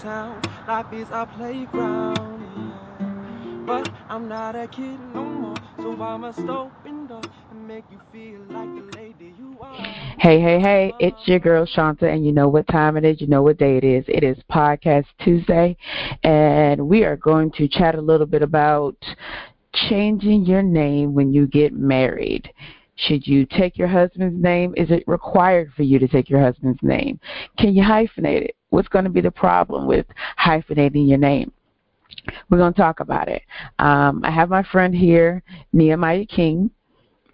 town. Life is playground. But I'm not a kid no more. So I must open up and make you feel like lady you are. Hey, hey, hey, it's your girl Shanta, and you know what time it is, you know what day it is. It is Podcast Tuesday, and we are going to chat a little bit about changing your name when you get married. Should you take your husband's name? Is it required for you to take your husband's name? Can you hyphenate it? What's going to be the problem with hyphenating your name? We're going to talk about it. Um, I have my friend here, Nehemiah King.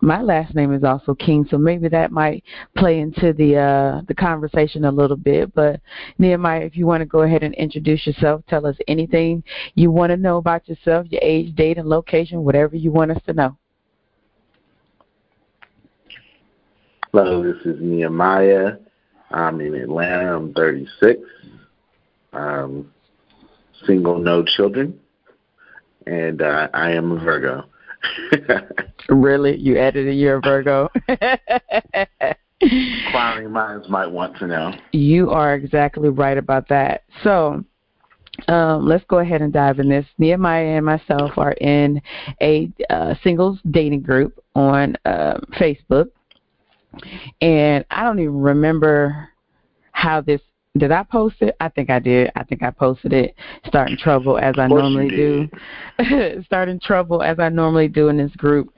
My last name is also King, so maybe that might play into the uh, the conversation a little bit. But Nehemiah, if you want to go ahead and introduce yourself, tell us anything you want to know about yourself, your age, date, and location, whatever you want us to know. Hello, this is Nehemiah. I'm in Atlanta. I'm 36. Um, single, no children, and uh, I am a Virgo. really? You added a year Virgo? Inquiring minds might want to know. You are exactly right about that. So, um, let's go ahead and dive in this. Nehemiah and myself are in a uh, singles dating group on uh, Facebook and I don't even remember how this did I post it? I think I did. I think I posted it. Starting trouble as I normally do. Starting trouble as I normally do in this group.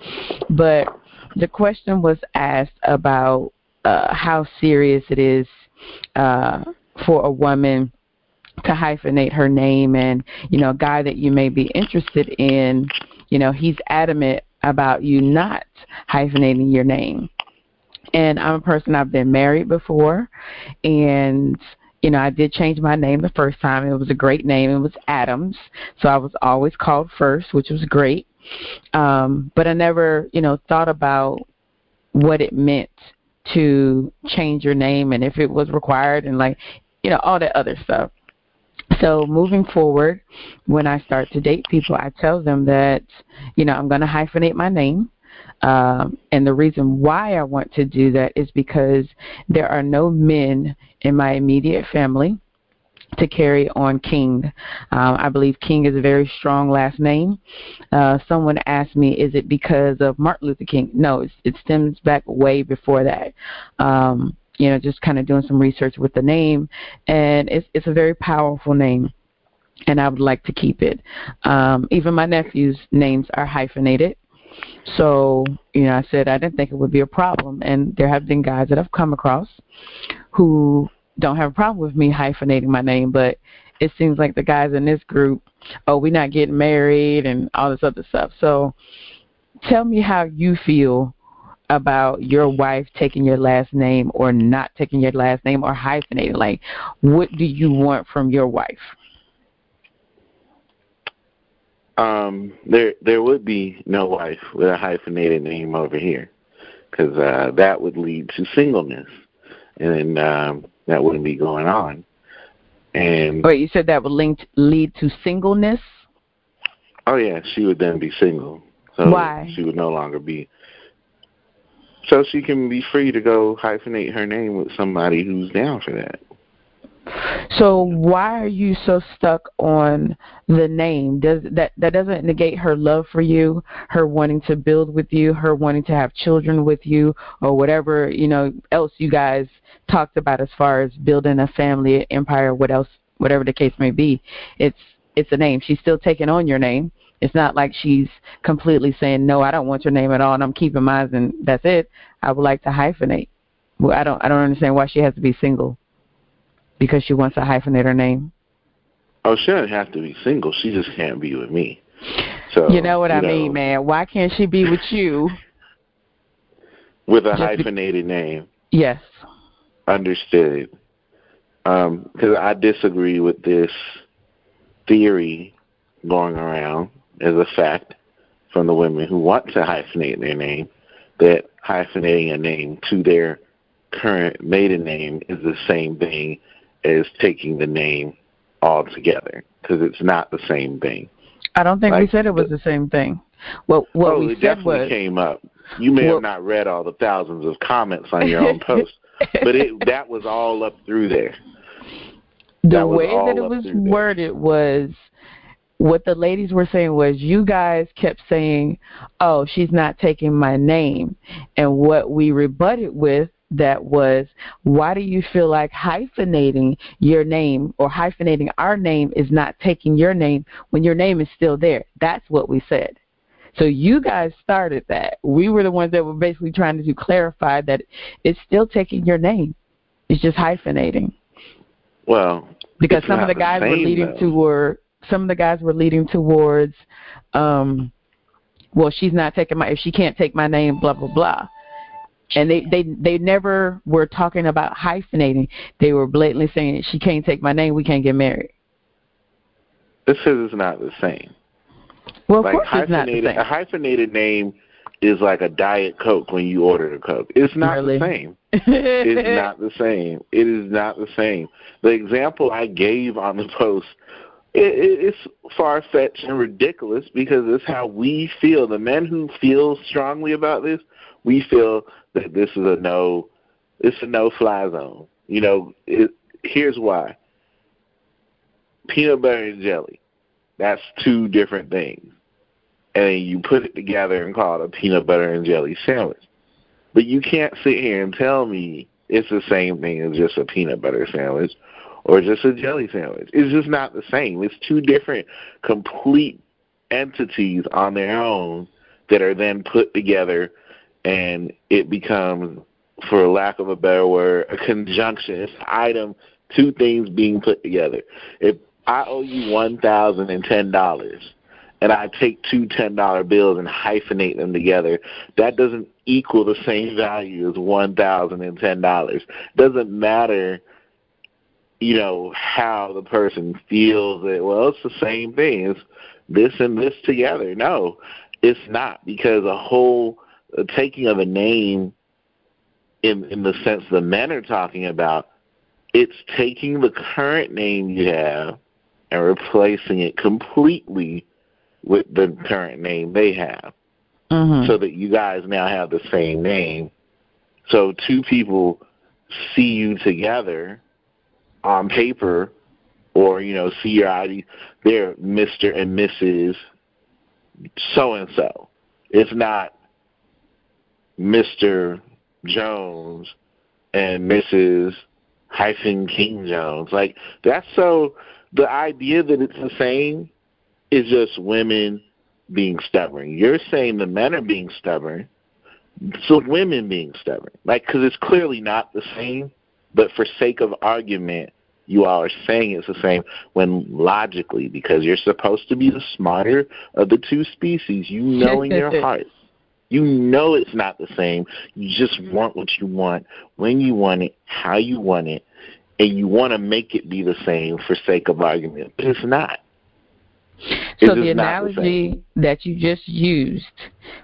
But the question was asked about uh, how serious it is uh, for a woman to hyphenate her name, and you know, a guy that you may be interested in, you know, he's adamant about you not hyphenating your name and I'm a person I've been married before, and you know I did change my name the first time. It was a great name. It was Adams, so I was always called first, which was great. Um, but I never, you know, thought about what it meant to change your name and if it was required and like, you know, all that other stuff. So moving forward, when I start to date people, I tell them that, you know, I'm going to hyphenate my name. Um, and the reason why I want to do that is because there are no men in my immediate family to carry on King. Um, I believe King is a very strong last name. Uh, someone asked me, is it because of Martin Luther King? No, it stems back way before that. Um, you know, just kind of doing some research with the name, and it's it's a very powerful name and I would like to keep it. Um, even my nephew's names are hyphenated. So, you know, I said I didn't think it would be a problem. And there have been guys that I've come across who don't have a problem with me hyphenating my name, but it seems like the guys in this group, oh, we're not getting married and all this other stuff. So tell me how you feel about your wife taking your last name or not taking your last name or hyphenating. Like, what do you want from your wife? Um, there there would be no wife with a hyphenated name over here, because uh, that would lead to singleness, and um, that wouldn't be going on. And wait, you said that would link lead to singleness? Oh yeah, she would then be single. So Why? She would no longer be. So she can be free to go hyphenate her name with somebody who's down for that. So why are you so stuck on the name? Does that that doesn't negate her love for you, her wanting to build with you, her wanting to have children with you, or whatever you know else you guys talked about as far as building a family, empire, what else, whatever the case may be. It's it's a name. She's still taking on your name. It's not like she's completely saying no, I don't want your name at all, and I'm keeping mine, and that's it. I would like to hyphenate. Well, I don't I don't understand why she has to be single because she wants to hyphenate her name? Oh, she doesn't have to be single. She just can't be with me. So you know what you I know, mean, man. Why can't she be with you? with a hyphenated be- name. Yes. Understood. Um, because I disagree with this theory going around as a fact from the women who want to hyphenate their name that hyphenating a name to their current maiden name is the same thing as taking the name altogether because it's not the same thing. I don't think like, we said it was the, same thing. What what oh, we it said definitely was came up. You may well, have not read all the thousands of comments on your own post, but it that was all up through there. The way that it was through there. worded was what the ladies were saying was you guys kept saying, "Oh, she's not taking my name," and what we rebutted with that was, "Why do you feel like hyphenating your name or hyphenating our name is not taking your name when your name is still there?" That's what we said. So you guys started that. We were the ones that were basically trying to clarify that it's still taking your name. It's just hyphenating Well, because some of the guys were same, leading though. toward some of the guys were leading towards um well she's not taking my if she can't take my name blah blah blah and they they they never were talking about hyphenating they were blatantly saying she can't take my name we can't get married This is not the same. well of like course it's not the hyphenated, a hyphenated name is like a diet coke when you order a coke. It's not Really? the same. It's not the same. It is not the same. The example I gave on the post, it, it, it's far fetched and ridiculous because it's how we feel. The men who feel strongly about this, we feel that this is a no, it's a no fly zone. You know, it, here's why. Peanut butter and jelly. That's two different things. And you put it together and call it a peanut butter and jelly sandwich. But you can't sit here and tell me it's the same thing as just a peanut butter sandwich or just a jelly sandwich. It's just not the same. It's two different complete entities on their own that are then put together and it becomes, for lack of a better word, a conjunction. It's an item, two things being put together. If I owe you one thousand and ten dollars and I take two ten dollar bills and hyphenate them together, that doesn't equal the same value as one thousand and ten dollars. Doesn't matter, you know, how the person feels that well, it's the same thing. It's this and this together. No, it's not because a whole taking of a name in in the sense the men are talking about, it's taking the current name you have and replacing it completely with the current name they have mhm so that you guys now have the same name. So two people see you together on paper or, you know, see your ID they're Mr. and Mrs. so and so. It's not Mr. Jones and Mrs. hyphen King Jones. Like that's so the idea that it's the same is just women being stubborn. You're saying the men are being stubborn, so women being stubborn. Like, because it's clearly not the same, but for sake of argument, you all are saying it's the same when logically, because you're supposed to be the smarter of the two species, you know in your heart. You know it's not the same. You just want what you want, when you want it, how you want it, and you want to make it be the same for sake of argument, but it's not. It's So the not the analogy that you just used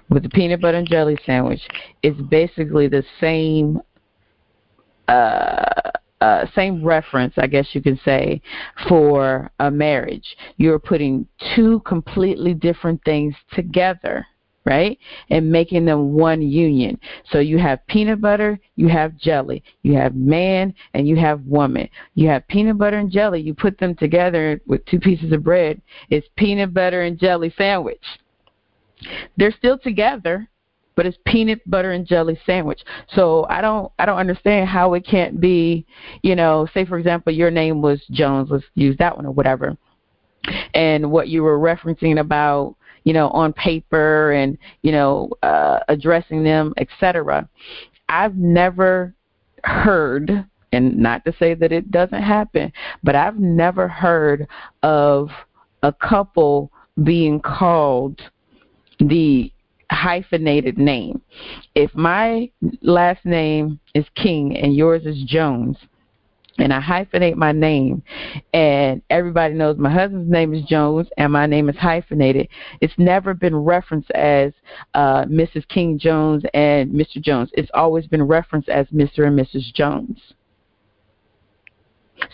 with the peanut butter and jelly sandwich is basically the same uh, uh, same reference, I guess you can say, for a marriage. You're putting two completely different things together, right? And making them one union. So you have peanut butter, you have jelly. You have man and you have woman. You have peanut butter and jelly. You put them together with two pieces of bread. It's peanut butter and jelly sandwich. They're still together, but it's peanut butter and jelly sandwich. So I don't I don't understand how it can't be, you know, say for example your name was Jones, let's use that one or whatever. And what you were referencing about, you know, on paper and, you know, uh addressing them, etc. I've never heard and not to say that it doesn't happen, but I've never heard of a couple being called the hyphenated name. If my last name is King and yours is Jones, and I hyphenate my name, and everybody knows my husband's name is Jones and my name is hyphenated, it's never been referenced as uh, Mrs. King Jones and Mr. Jones. It's always been referenced as Mr. and Mrs. Jones.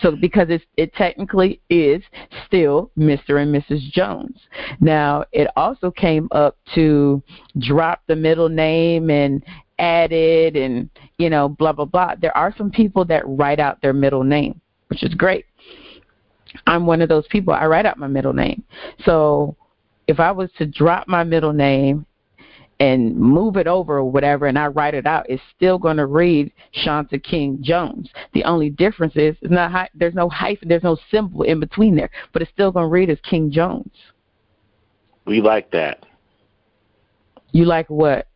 So because it's, it technically is still Mr. and Mrs. Jones. Now it also came up to drop the middle name and add it and you know, blah blah blah. There are some people that write out their middle name, which is great. I'm one of those people. I write out my middle name. So if I was to drop my middle name and move it over or whatever and I write it out, it's still going to read Shanta King Jones. The only difference is it's not there's no hyphen, there's no symbol in between there, but it's still going to read as King Jones. We like that. You like what?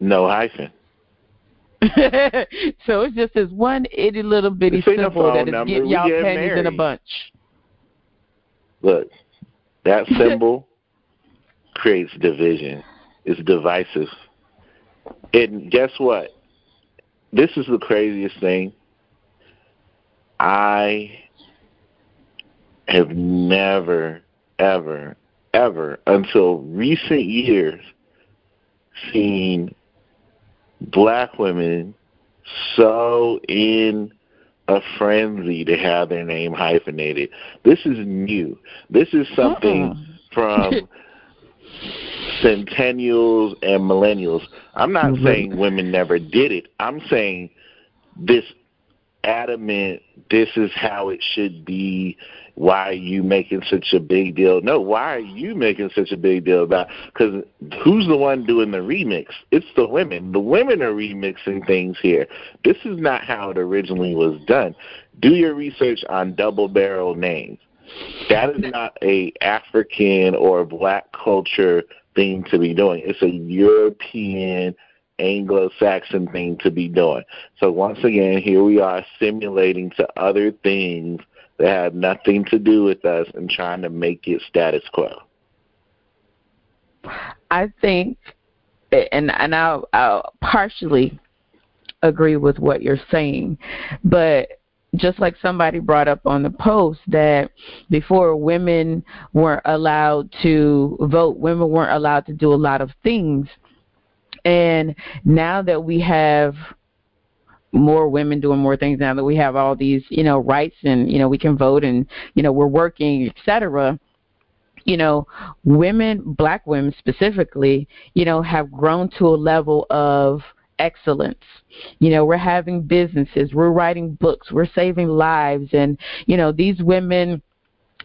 No hyphen. so it's just this one itty little bitty symbol that is getting y'all pennies married. in a bunch. Look, that symbol creates division. It's divisive. And guess what? This is the craziest thing. I have never, ever, ever, until recent years, seen black women so in a frenzy to have their name hyphenated. This is new. This is something uh-uh. from centennials and millennials. I'm not mm-hmm. saying women never did it. I'm saying this adamant this is how it should be why are you making such a big deal. No why are you making such a big deal about because who's the one doing the remix? It's the women. The women are remixing things here. This is not how it originally was done. Do your research on double barrel names. That is not a african or black culture thing to be doing. It's a european Anglo-Saxon thing to be doing. So once again, here we are simulating to other things that have nothing to do with us and trying to make it status quo. I think, and and I'll, I'll partially agree with what you're saying, but just like somebody brought up on the post that before women weren't allowed to vote, women weren't allowed to do a lot of things and now that we have more women doing more things now that we have all these, you know, rights and, you know, we can vote and, you know, we're working, etc. You know, women, black women specifically, you know, have grown to a level of excellence. You know, we're having businesses, we're writing books, we're saving lives and, you know, these women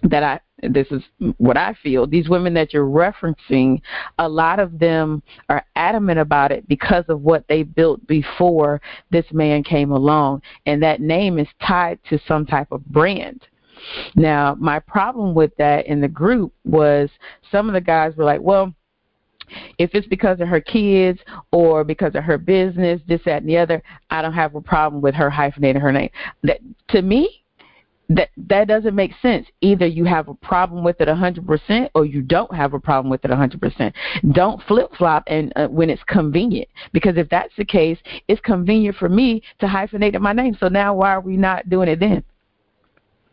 that I this is what I feel. These women that you're referencing, a lot of them are adamant about it because of what they built before this man came along, and that name is tied to some type of brand. Now, my problem with that in the group was some of the guys were like, well, if it's because of her kids or because of her business, this, that, and the other, I don't have a problem with her hyphenating her name. That to me, that that doesn't make sense. Either you have a problem with it 100% or you don't have a problem with it 100%. Don't flip-flop and uh, when it's convenient because if that's the case, it's convenient for me to hyphenate my name. So now why are we not doing it then?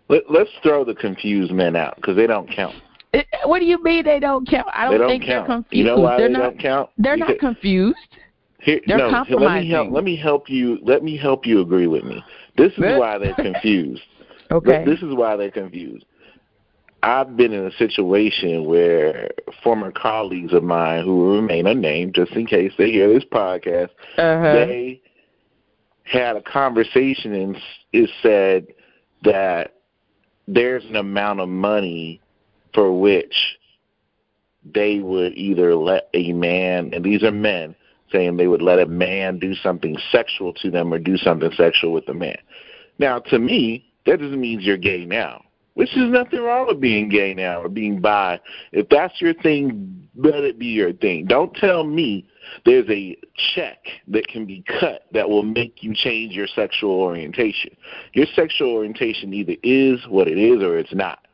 Let, us throw the confused men out because they don't count. It, what do you mean they don't count? I don't, don't think count. they're confused. You know why they're they not, don't count? They're because, not confused. Here, they're no, compromising. Let me help. Let me help you. Let me help you agree with me. This is why they're confused. Okay. This is why they're confused. I've been in a situation where former colleagues of mine who remain unnamed, just in case they hear this podcast, uh-huh. they had a conversation and it said that there's an amount of money for which they would either let a man, and these are men, saying they would let a man do something sexual to them or do something sexual with a man. Now, to me, that doesn't mean you're gay now. Which is nothing wrong with being gay now or being bi. If that's your thing, let it be your thing. Don't tell me there's a check that can be cut that will make you change your sexual orientation. Your sexual orientation either is what it is or it's not.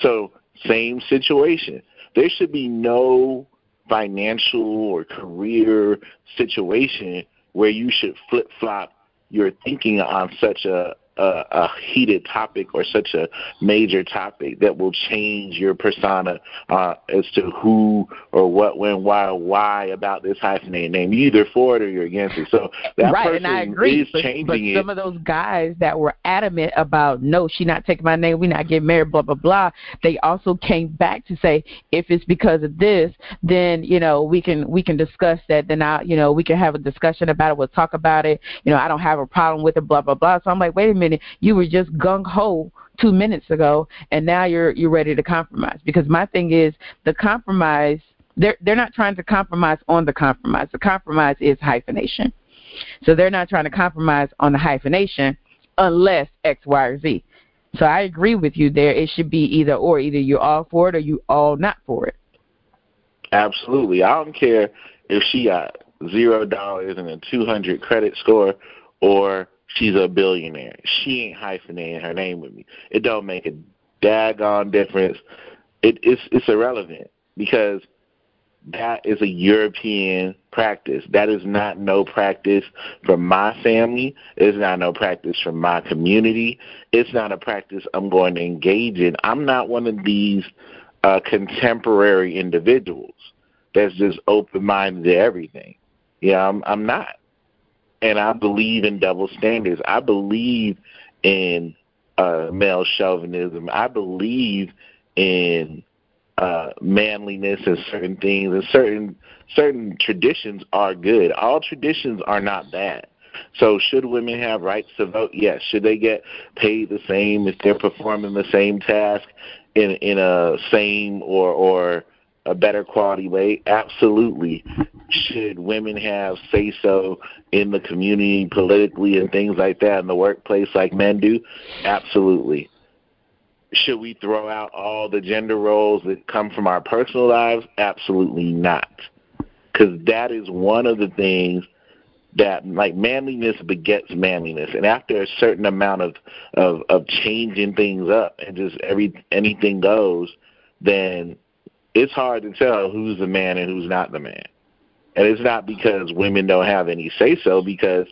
So, same situation. There should be no financial or career situation where you should flip flop your thinking on such a a, a heated topic or such a major topic that will change your persona uh, as to who or what, when, why, why about this hyphenated name. You either for it or you're against it. So that right, person and I agree. is but, changing but it. some of those guys that were adamant about no, she not taking my name, we not getting married, blah blah blah. They also came back to say if it's because of this, then you know we can we can discuss that. Then I you know we can have a discussion about it. We'll talk about it. You know I don't have a problem with it. Blah blah blah. So I'm like, wait a minute, you were just gung ho two minutes ago, and now you're you're ready to compromise. Because my thing is the compromise. They're they're not trying to compromise on the compromise. The compromise is hyphenation. So they're not trying to compromise on the hyphenation unless X, Y, or Z. So I agree with you there. It should be either or. Either you're all for it or you all not for it. Absolutely. I don't care if she got zero dollars and a two hundred credit score or she's a billionaire. She ain't hyphenating her name with me. It don't make a daggone difference. It, it's it's irrelevant because that is a European practice. That is not no practice from my family. It's not no practice from my community. It's not a practice I'm going to engage in. I'm not one of these uh, contemporary individuals that's just open minded to everything. Yeah, I'm I'm not. And I believe in double standards. I believe in uh male chauvinism. I believe in uh manliness and certain things and certain certain traditions are good. All traditions are not bad. So should women have rights to vote? Yes. Should they get paid the same if they're performing the same task in in a same or or a better quality way? Absolutely. Should women have say so in the community politically and things like that in the workplace like men do? Absolutely. Should we throw out all the gender roles that come from our personal lives? Absolutely not. Because that is one of the things that like manliness begets manliness and after a certain amount of of of changing things up and just every anything goes then it's hard to tell who's the man and who's not the man and it's not because women don't have any say so because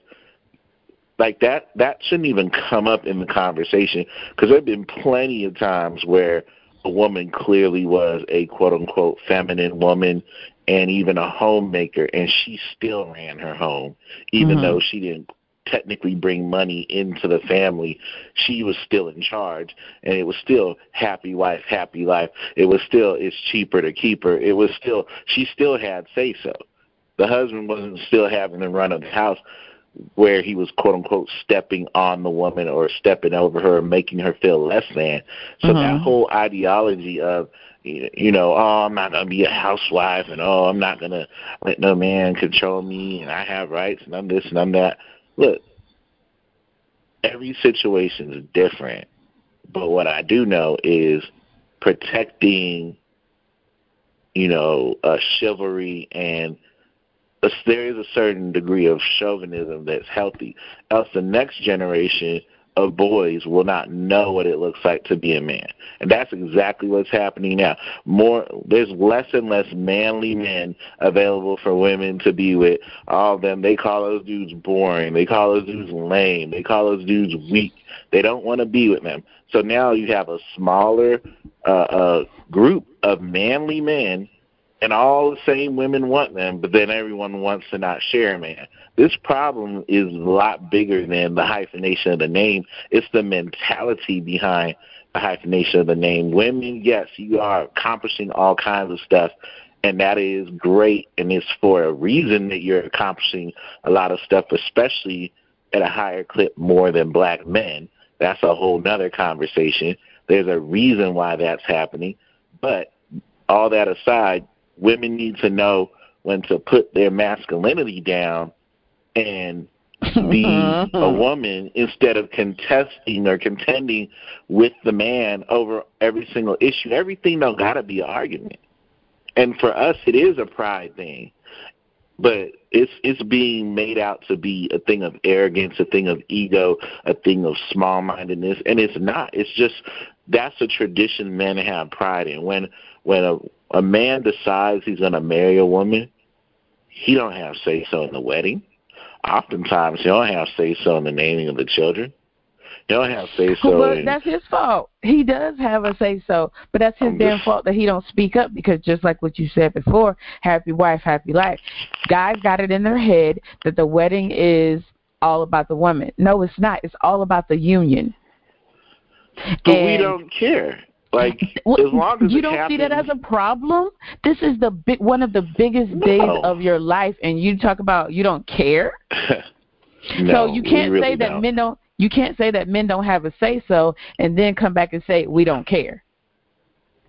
like that that shouldn't even come up in the conversation because there have been plenty of times where a woman clearly was a quote unquote feminine woman and even a homemaker and she still ran her home even Mhm. though she didn't technically bring money into the family she was still in charge and it was still happy wife happy life it was still it's cheaper to keep her it was still she still had say so the husband wasn't still having the run of the house where he was quote unquote stepping on the woman or stepping over her and making her feel less than. So Mhm. that whole ideology of you know, oh, I'm not gonna be a housewife, and oh, I'm not gonna let no man control me, and I have rights, and I'm this and I'm that. Look, every situation is different, but what I do know is protecting, you know, uh, chivalry and there is a certain degree of chauvinism that's healthy. Else, the next generation of boys will not know what it looks like to be a man, and that's exactly what's happening now. More, there's less and less manly men available for women to be with. All of them, they call those dudes boring. They call those dudes lame. They call those dudes weak. They don't want to be with them. So now you have a smaller uh, uh, group of manly men and all the same women want them, but then everyone wants to not share a man. This problem is a lot bigger than the hyphenation of the name. It's the mentality behind the hyphenation of the name. Women, yes, you are accomplishing all kinds of stuff, and that is great, and it's for a reason that you're accomplishing a lot of stuff, especially at a higher clip more than black men. That's a whole nother conversation. There's a reason why that's happening, but all that aside, women need to know when to put their masculinity down and be a woman instead of contesting or contending with the man over every single issue. Everything don't gotta be an argument. And for us it is a pride thing. But it's it's being made out to be a thing of arrogance, a thing of ego, a thing of small mindedness, and it's not. It's just that's a tradition men have pride in. When when a a man decides he's gonna marry a woman, he don't have say so in the wedding. Oftentimes he don't have say so in the naming of the children. He don't have say so. Well, that's his fault. He does have a say so, but that's his I'm damn just- fault that he don't speak up because just like what you said before, happy wife, happy life. Guys got it in their head that the wedding is all about the woman. No, it's not. It's all about the union. but we don't care. Like Well, as long as you don't happens, see that as a problem. This is the big one of the biggest No. days of your life, and you talk about you don't care. no, so you can't really say that don't. men don't. You can't say that men don't have a say so, and then come back and say we don't care.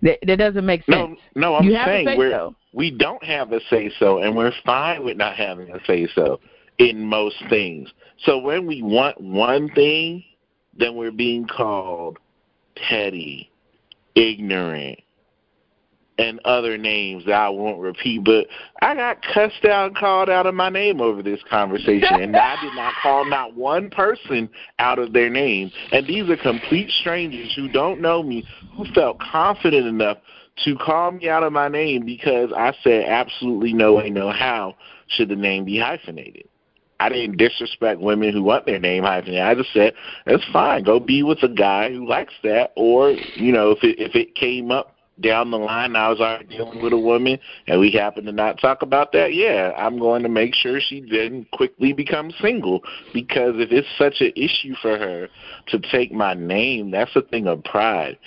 That, that doesn't make sense. no, I'm You saying we're so. we don't have a say so, and we're fine with not having a say so in most things. So when we want one thing, then we're being called petty, ignorant, and other names that I won't repeat. But I got cussed out and called out of my name over this conversation, and I did not call not one person out of their name. And these are complete strangers who don't know me, who felt confident enough to call me out of my name because I said absolutely no way, no how should the name be hyphenated. I didn't disrespect women who want their name hyphenated. I just said that's fine. Go be with a guy who likes that, or you know, if it if it came up down the line, I was already dealing with a woman, and we happen to not talk about that. Yeah, I'm going to make sure she then quickly becomes single because if it's such an issue for her to take my name, that's a thing of pride.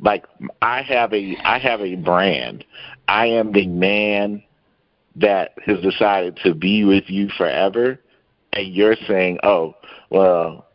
Like I have a I have a brand. I am the man that has decided to be with you forever and you're saying, "Oh, well,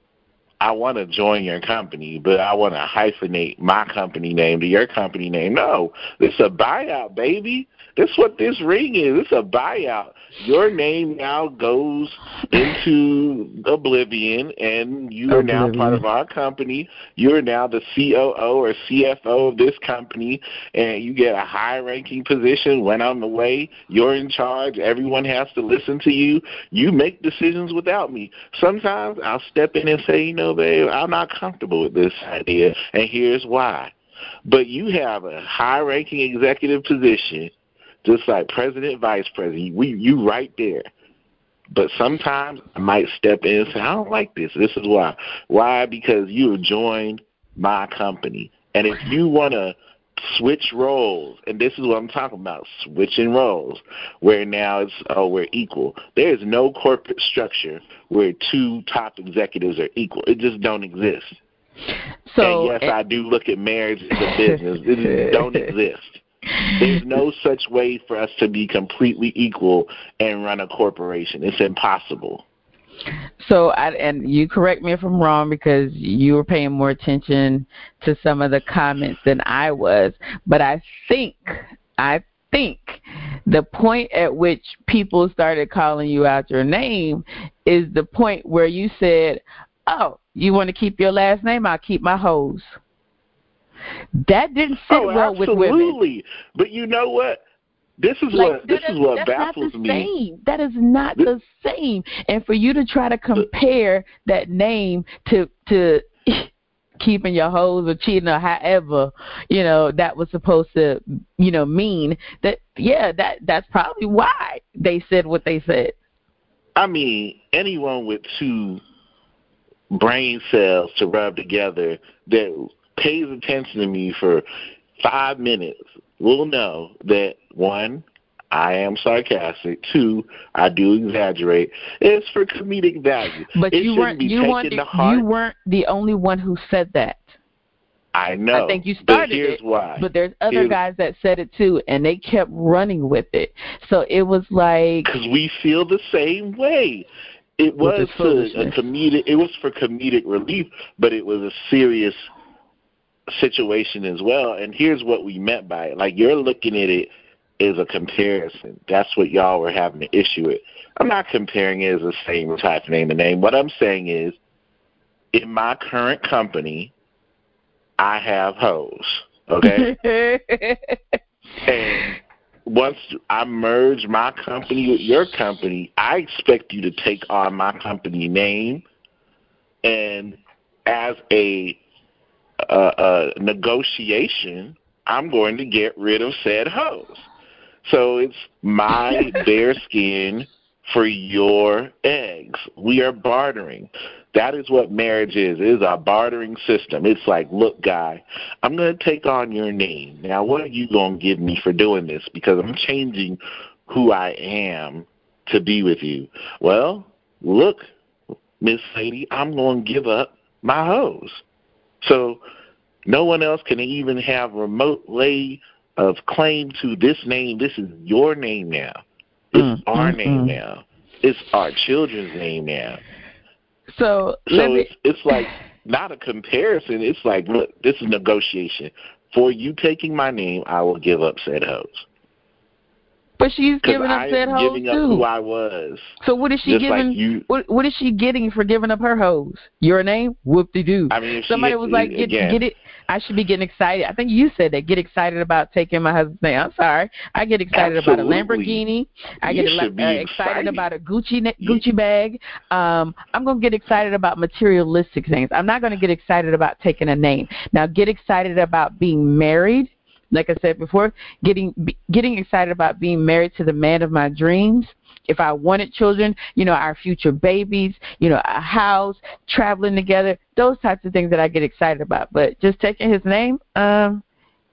I want to join your company, but I want to hyphenate my company name to your company name." No, this is a buyout, baby. This is what this ring is. It's a buyout. Your name now goes into oblivion, and you are now part of our company. You are now the COO or CFO of this company, and you get a high-ranking position. When I'm away, you're in charge. Everyone has to listen to you. You make decisions without me. Sometimes I'll step in and say, you know, babe, I'm not comfortable with this idea, and here's why. But you have a high-ranking executive position, just like president, vice president. We, you right there. But sometimes I might step in and say, I don't like this. This is why. Why? Because you have joined my company. And if you want to switch roles, and this is what I'm talking about, switching roles, where now it's, oh, we're equal. There is no corporate structure where two top executives are equal. It just don't exist. So and yes, I do look at marriage as a business. It don't exist. There's no such way for us to be completely equal and run a corporation. It's impossible. So, I, and you correct me if I'm wrong because you were paying more attention to some of the comments than I was. But I think, I think the point at which people started calling you out your name is the point where you said, "Oh, you want to keep your last name? I'll keep my hoes." That didn't sit oh, well with women. absolutely. But you know what? This is Like, what this is what that's baffles me. Same. That is not This- the same. And for you to try to compare that name to to keeping your hoes or cheating or however, you know, that was supposed to, you know, mean that yeah, that that's probably why they said what they said. I mean, anyone with two brain cells to rub together that pays attention to me for five minutes will know that one, I am sarcastic. Two, I do exaggerate. It's for comedic value. But it you shouldn't weren't be you taken weren't to heart. you weren't the only one who said that. I know. I think you but started here's it, why. but there's other Here's- guys that said it too, and they kept running with it. So it was like because we feel the same way. It was a comedic. It was for comedic relief, but it was a serious situation as well. And here's what we meant by it: like you're looking at it as a comparison. That's what y'all were having an issue with. I'm not comparing it as the same type of name and name. What I'm saying is, in my current company, I have hoes. Okay. And once I merge my company with your company, I expect you to take on my company name, and as a, a, a negotiation, I'm going to get rid of said hoes. So it's my bare skin for your eggs. We are bartering. That is what marriage is. It is a bartering system. It's like, look, guy, I'm going to take on your name. Now, what are you going to give me for doing this? Because I'm changing who I am to be with you. Well, look, Miss Sadie, I'm going to give up my hoes. So no one else can even have remote lay of claim to this name. This is your name now. It's mm, our mm, name mm. now. It's our children's name now. So, so me... it's, it's like not a comparison. It's like, look, this is negotiation. For you taking my name, I will give up said hoes. But she's giving up said hoes giving too. Up who I was. So what is she Just giving? Like you, what what is she getting for giving up her hoes? Your name? Whoop de doo. I mean, somebody was like, get again, get it. I should be getting excited. I think you said that. Get excited about taking my husband's name. I'm sorry. I get excited Absolutely. about a Lamborghini. I you get uh, excited. about a Gucci Gucci bag. Um, I'm gonna get excited about materialistic things. I'm not gonna get excited about taking a name. Now, get excited about being married like I said before, getting getting excited about being married to the man of my dreams. If I wanted children, you know, our future babies, you know, a house, traveling together, those types of things that I get excited about. But just taking his name, um,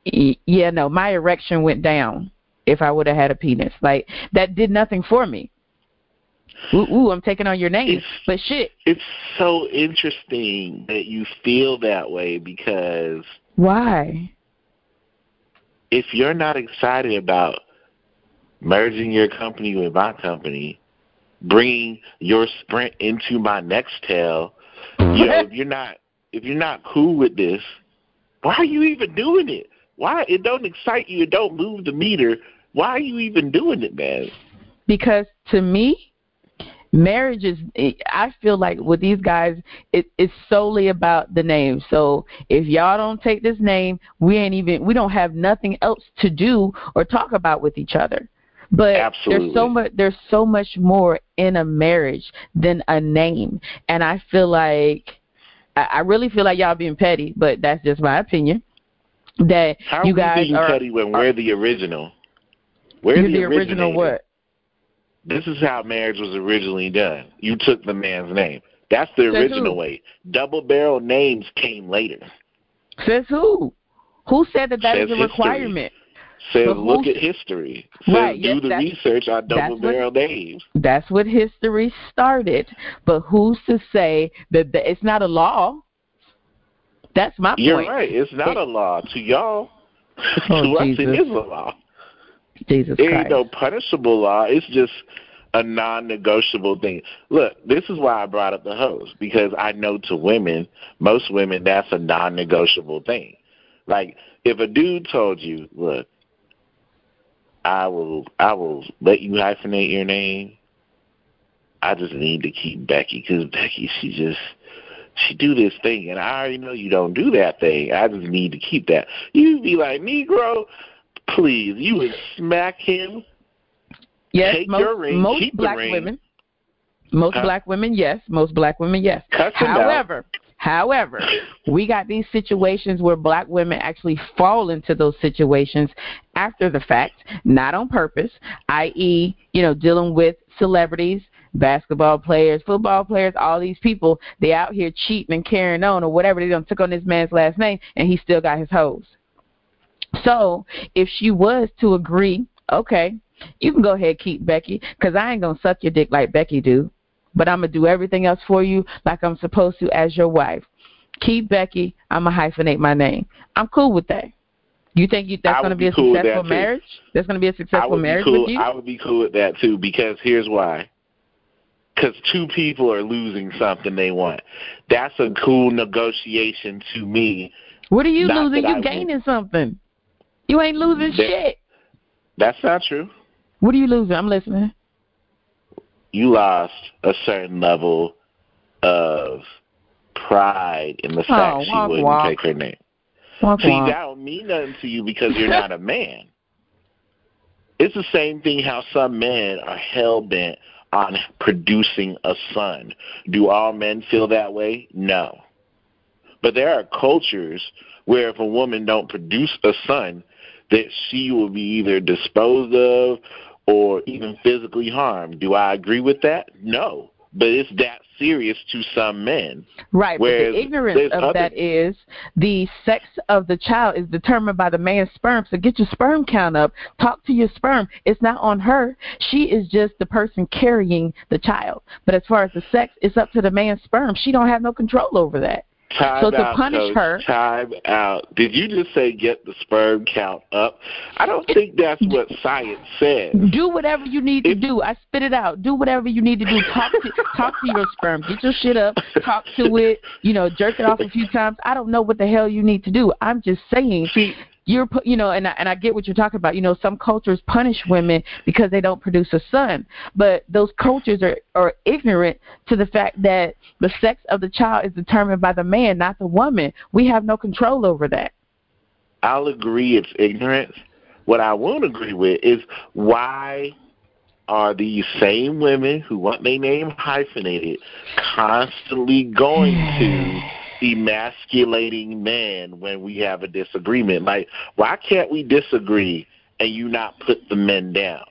yeah, no, my erection went down if I would have had a penis. Like that did nothing for me. Ooh, ooh, I'm taking on your name. It's, but shit. It's so interesting that you feel that way because why? If you're not excited about merging your company with my company, bringing your sprint into my Nextel, you know, if you're not if you're not cool with this, why are you even doing it? Why it don't excite you? It don't move the meter. Why are you even doing it, man? Because to me, marriage is i feel like with these guys it, it's solely about the name. So if y'all don't take this name we ain't even we don't have nothing else to do or talk about with each other. But Absolutely. there's so much there's so much more in a marriage than a name. And i feel like i, I really feel like y'all being petty but that's just my opinion. That How you guys are petty when we're the original? We're the, the original what this is how marriage was originally done. You took the man's name. That's the Says original who? way. Double barrel names came later. Says who? Who said that that Says is a history. requirement? Says look who- at history. Says Right, do yes, the research on double that's what- barrel names. That's what history started. But who's to say that the, it's not a law? That's my point. You're right. It's not It- a law to y'all. Oh, to us, it Jesus. a law. Jesus It ain't no punishable law. It's just a non-negotiable thing. Look, this is why I brought up the hoes because I know to women, most women, that's a non-negotiable thing. Like if a dude told you, "Look, I will, I will let you hyphenate your name. I just need to keep Becky because Becky, she just." She do this thing, and I already know you don't do that thing. I just need to keep that. You'd be like, Negro, please, you would smack him yes, take most, your ring, most keep the black ring. women. Most Huh? black women, yes. Most black women, yes. Out. However, however, we got these situations where black women actually fall into those situations after the fact, not on purpose, i.e., you know, dealing with celebrities, basketball players, football players, all these people, they out here cheating and carrying on or whatever. They done took on this man's last name and he still got his hoes. So if she was to agree, okay, you can go ahead keep Becky because I ain't gonna suck your dick like Becky do, but I'm gonna do everything else for you like I'm supposed to as your wife. Keep Becky. I'm gonna hyphenate my name. I'm cool with that. You think you, that's gonna would be a cool successful that, too. marriage? That's gonna be a successful marriage cool. with you? I would be cool with that too because here's why. Because two people are losing something they want. That's a cool negotiation to me. what are you not losing? You gaining something. You ain't losing That- shit. That's not true. What are you losing? I'm listening. You lost a certain level of pride in the oh, fact Oh, she wouldn't walk. take her name. Walk, See, walk. that don't mean nothing to you because you're not a man. It's the same thing how some men are hell bent on producing a son. Do all men feel that way? No. But there are cultures where if a woman don't produce a son, that she will be either disposed of or even physically harmed. Do I agree with that? No. But it's that serious to some men. Right, but the ignorance of other... that is the sex of the child is determined by the man's sperm. So get your sperm count up. Talk to your sperm. It's not on her. She is just the person carrying the child. But as far as the sex, it's up to the man's sperm. She don't have no control over that. Time so to out, punish Coach. her, time out. Did you just say get the sperm count up? I don't think that's what science says. Do whatever you need to do. I spit it out. Do whatever you need to do. Talk to talk to your sperm. Get your shit up. Talk to it. You know, jerk it off a few times. I don't know what the hell you need to do. I'm just saying you're you know and I, and I get what you're talking about. You know some cultures punish women because they don't produce a son. But those cultures are are ignorant to the fact that the sex of the child is determined by the man not the woman. We have no control over that. I'll agree it's ignorance. What I won't agree with is why are these same women who want their name hyphenated constantly going to emasculating men when we have a disagreement. Like, why can't we disagree and you not put the men down?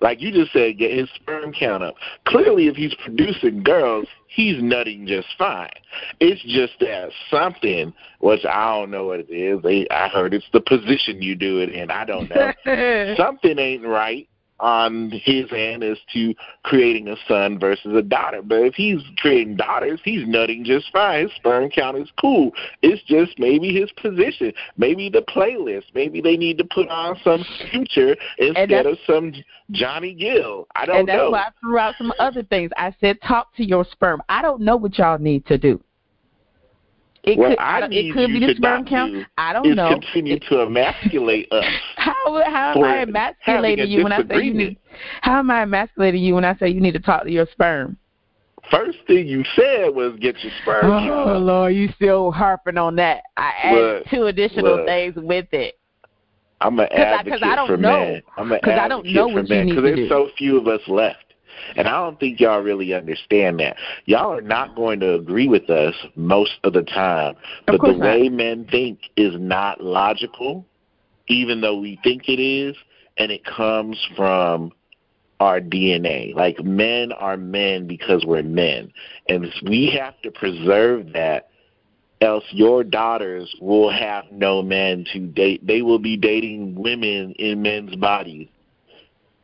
Like you just said, get his sperm count up. Clearly, if he's producing girls, he's nutting just fine. It's just that something, which I don't know what it is. They, I heard it's the position you do it in. I don't know. something ain't right on his end as to creating a son versus a daughter. But if he's creating daughters, he's nutting just fine. His sperm count is cool. It's just maybe his position, maybe the playlist. Maybe they need to put on some future instead of some Johnny Gill. I don't and that's know. why I threw out some other things. I said, talk to your sperm. I don't know what y'all need to do. It well, could, I uh, it could be the sperm count. I don't know. Continue to emasculate us. How how am I emasculating you when I say you need? How am I emasculating you when I say you need to talk to your sperm? First thing you said was get your sperm oh, count. Lord, you still harping on that. I added look, two additional look. things with it. I'm an advocate I, I don't for know. men. I'm an advocate I don't know for men because there's do. so few of us left. And I don't think y'all really understand that. Y'all are not going to agree with us most of the time. But the way not. men think is not logical, even though we think it is, and it comes from our DNA. Like men are men because we're men. And we have to preserve that else your daughters will have no men to date. They will be dating women in men's bodies.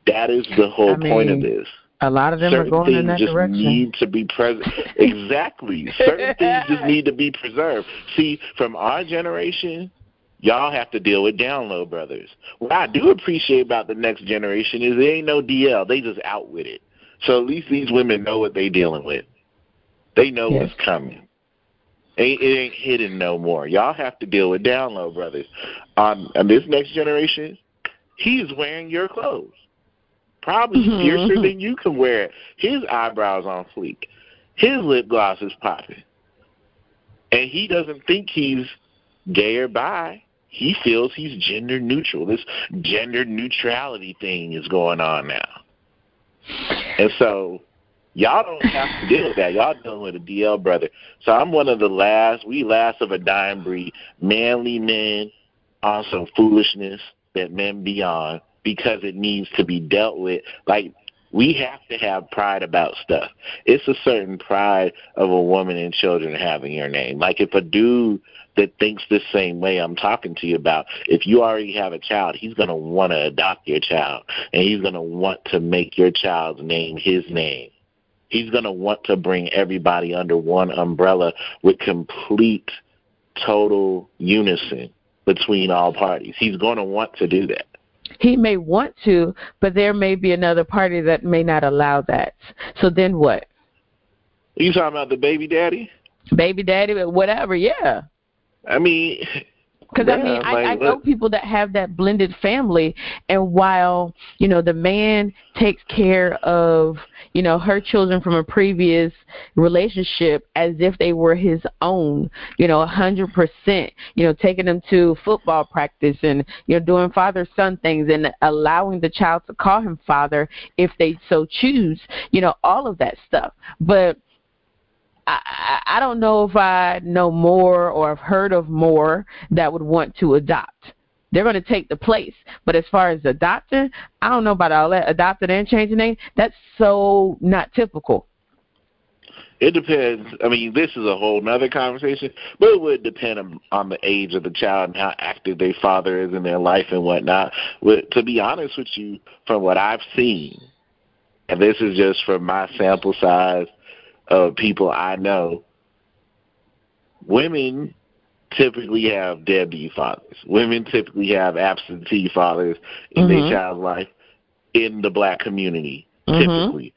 That is the whole I mean, point of this. A lot of them Certain are going things in that just direction. need to be present. exactly. Certain things just need to be preserved. See, from our generation, y'all have to deal with down low brothers. What I do appreciate about the next generation is there ain't no DL. They just out with it. So at least these women know what they dealing with. They know Yes. what's coming. Ain't, it ain't hidden no more. Y'all have to deal with down low brothers. Um, on, on this next generation, he's wearing your clothes. Probably Mhm. fiercer than you can wear it. His eyebrows on fleek. His lip gloss is popping. And he doesn't think he's gay or bi. He feels he's gender neutral. This gender neutrality thing is going on now. And so y'all don't have to deal with that. Y'all dealing with a DL brother. So I'm one of the last, we last of a dying breed, manly men on some foolishness that men be on because it needs to be dealt with. Like we have to have pride about stuff. It's a certain pride of a woman and children having your name. Like if a dude that thinks the same way I'm talking to you about, if you already have a child, he's going to want to adopt your child and he's going to want to make your child's name his name. He's going to want to bring everybody under one umbrella with complete, total unison between all parties. He's going to want to do that. He may want to, but there may be another party that may not allow that. So then what? Are you talking about the baby daddy? Baby daddy, whatever, yeah. I mean, Because I mean, I, like, I know look, people that have that blended family, and while you know the man takes care of you know her children from a previous relationship as if they were his own, you know, a hundred percent, you know, taking them to football practice and you know doing father son things and allowing the child to call him father if they so choose, you know, all of that stuff, but. I, I don't know if I know more or have heard of more that would want to adopt. They're going to take the place. But as far as adopting, I don't know about all that. Adopted and changing name, that's so not typical. It depends. I mean, this is a whole nother conversation, but it would depend on the age of the child and how active their father is in their life and whatnot. But to be honest with you, from what I've seen, and this is just from my sample size of people I know, women typically have deadbeat fathers. Women typically have absentee fathers in mm-hmm. their child's life in the black community. Mm-hmm. Typically,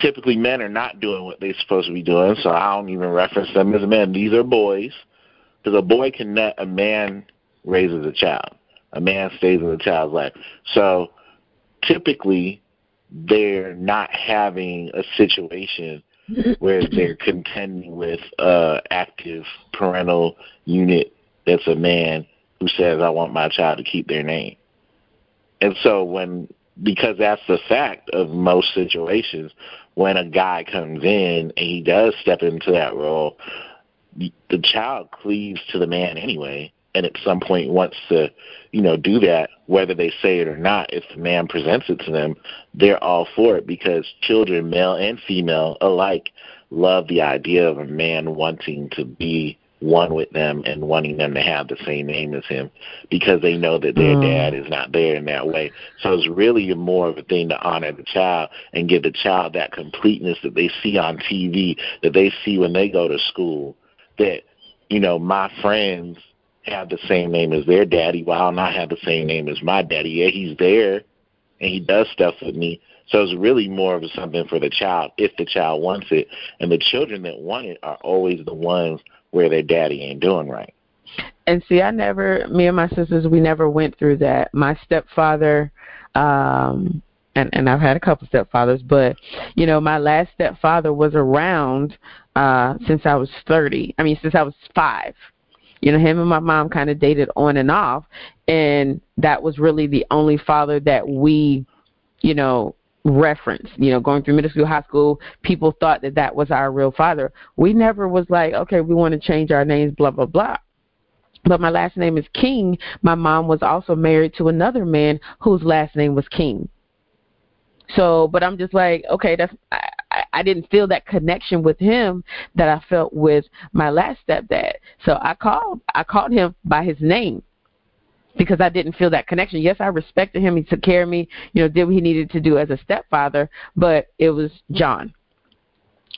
typically men are not doing what they're supposed to be doing, so I don't even reference them as men. These are boys, because a boy can net a man raises a child. A man stays in the child's life. So typically, they're not having a situation where they're contending with uh active parental unit that's a man who says I want my child to keep their name. And so when because that's the fact of most situations when a guy comes in and he does step into that role the child cleaves to the man anyway and at some point wants to you know do that whether they say it or not if the man presents it to them they're all for it because children male and female alike love the idea of a man wanting to be one with them and wanting them to have the same name as him because they know that their mm. dad is not there in that way. So it's really more of a thing to honor the child and give the child that completeness that they see on TV, that they see when they go to school, that, you know, my friends have the same name as their daddy while not have the same name as my daddy. Yeah, he's there and he does stuff with me. So it's really more of something for the child if the child wants it. And the children that want it are always the ones where their daddy ain't doing right. And see, I never, me and my sisters, we never went through that. My stepfather, um, and and I've had a couple stepfathers, but you know, my last stepfather was around uh since I was 30. I mean, since I was 5. You know, him and my mom kind of dated on and off, and that was really the only father that we, you know, reference. You know, going through middle school, high school, people thought that that was our real father. We never was like, okay, we want to change our names, blah blah blah. But my last name is King. My mom was also married to another man whose last name was King. So, but I'm just like, okay, that's I, I didn't feel that connection with him that I felt with my last stepdad. So I called I called him by his name because I didn't feel that connection. Yes, I respected him. He took care of me, you know, did what he needed to do as a stepfather, but it was John.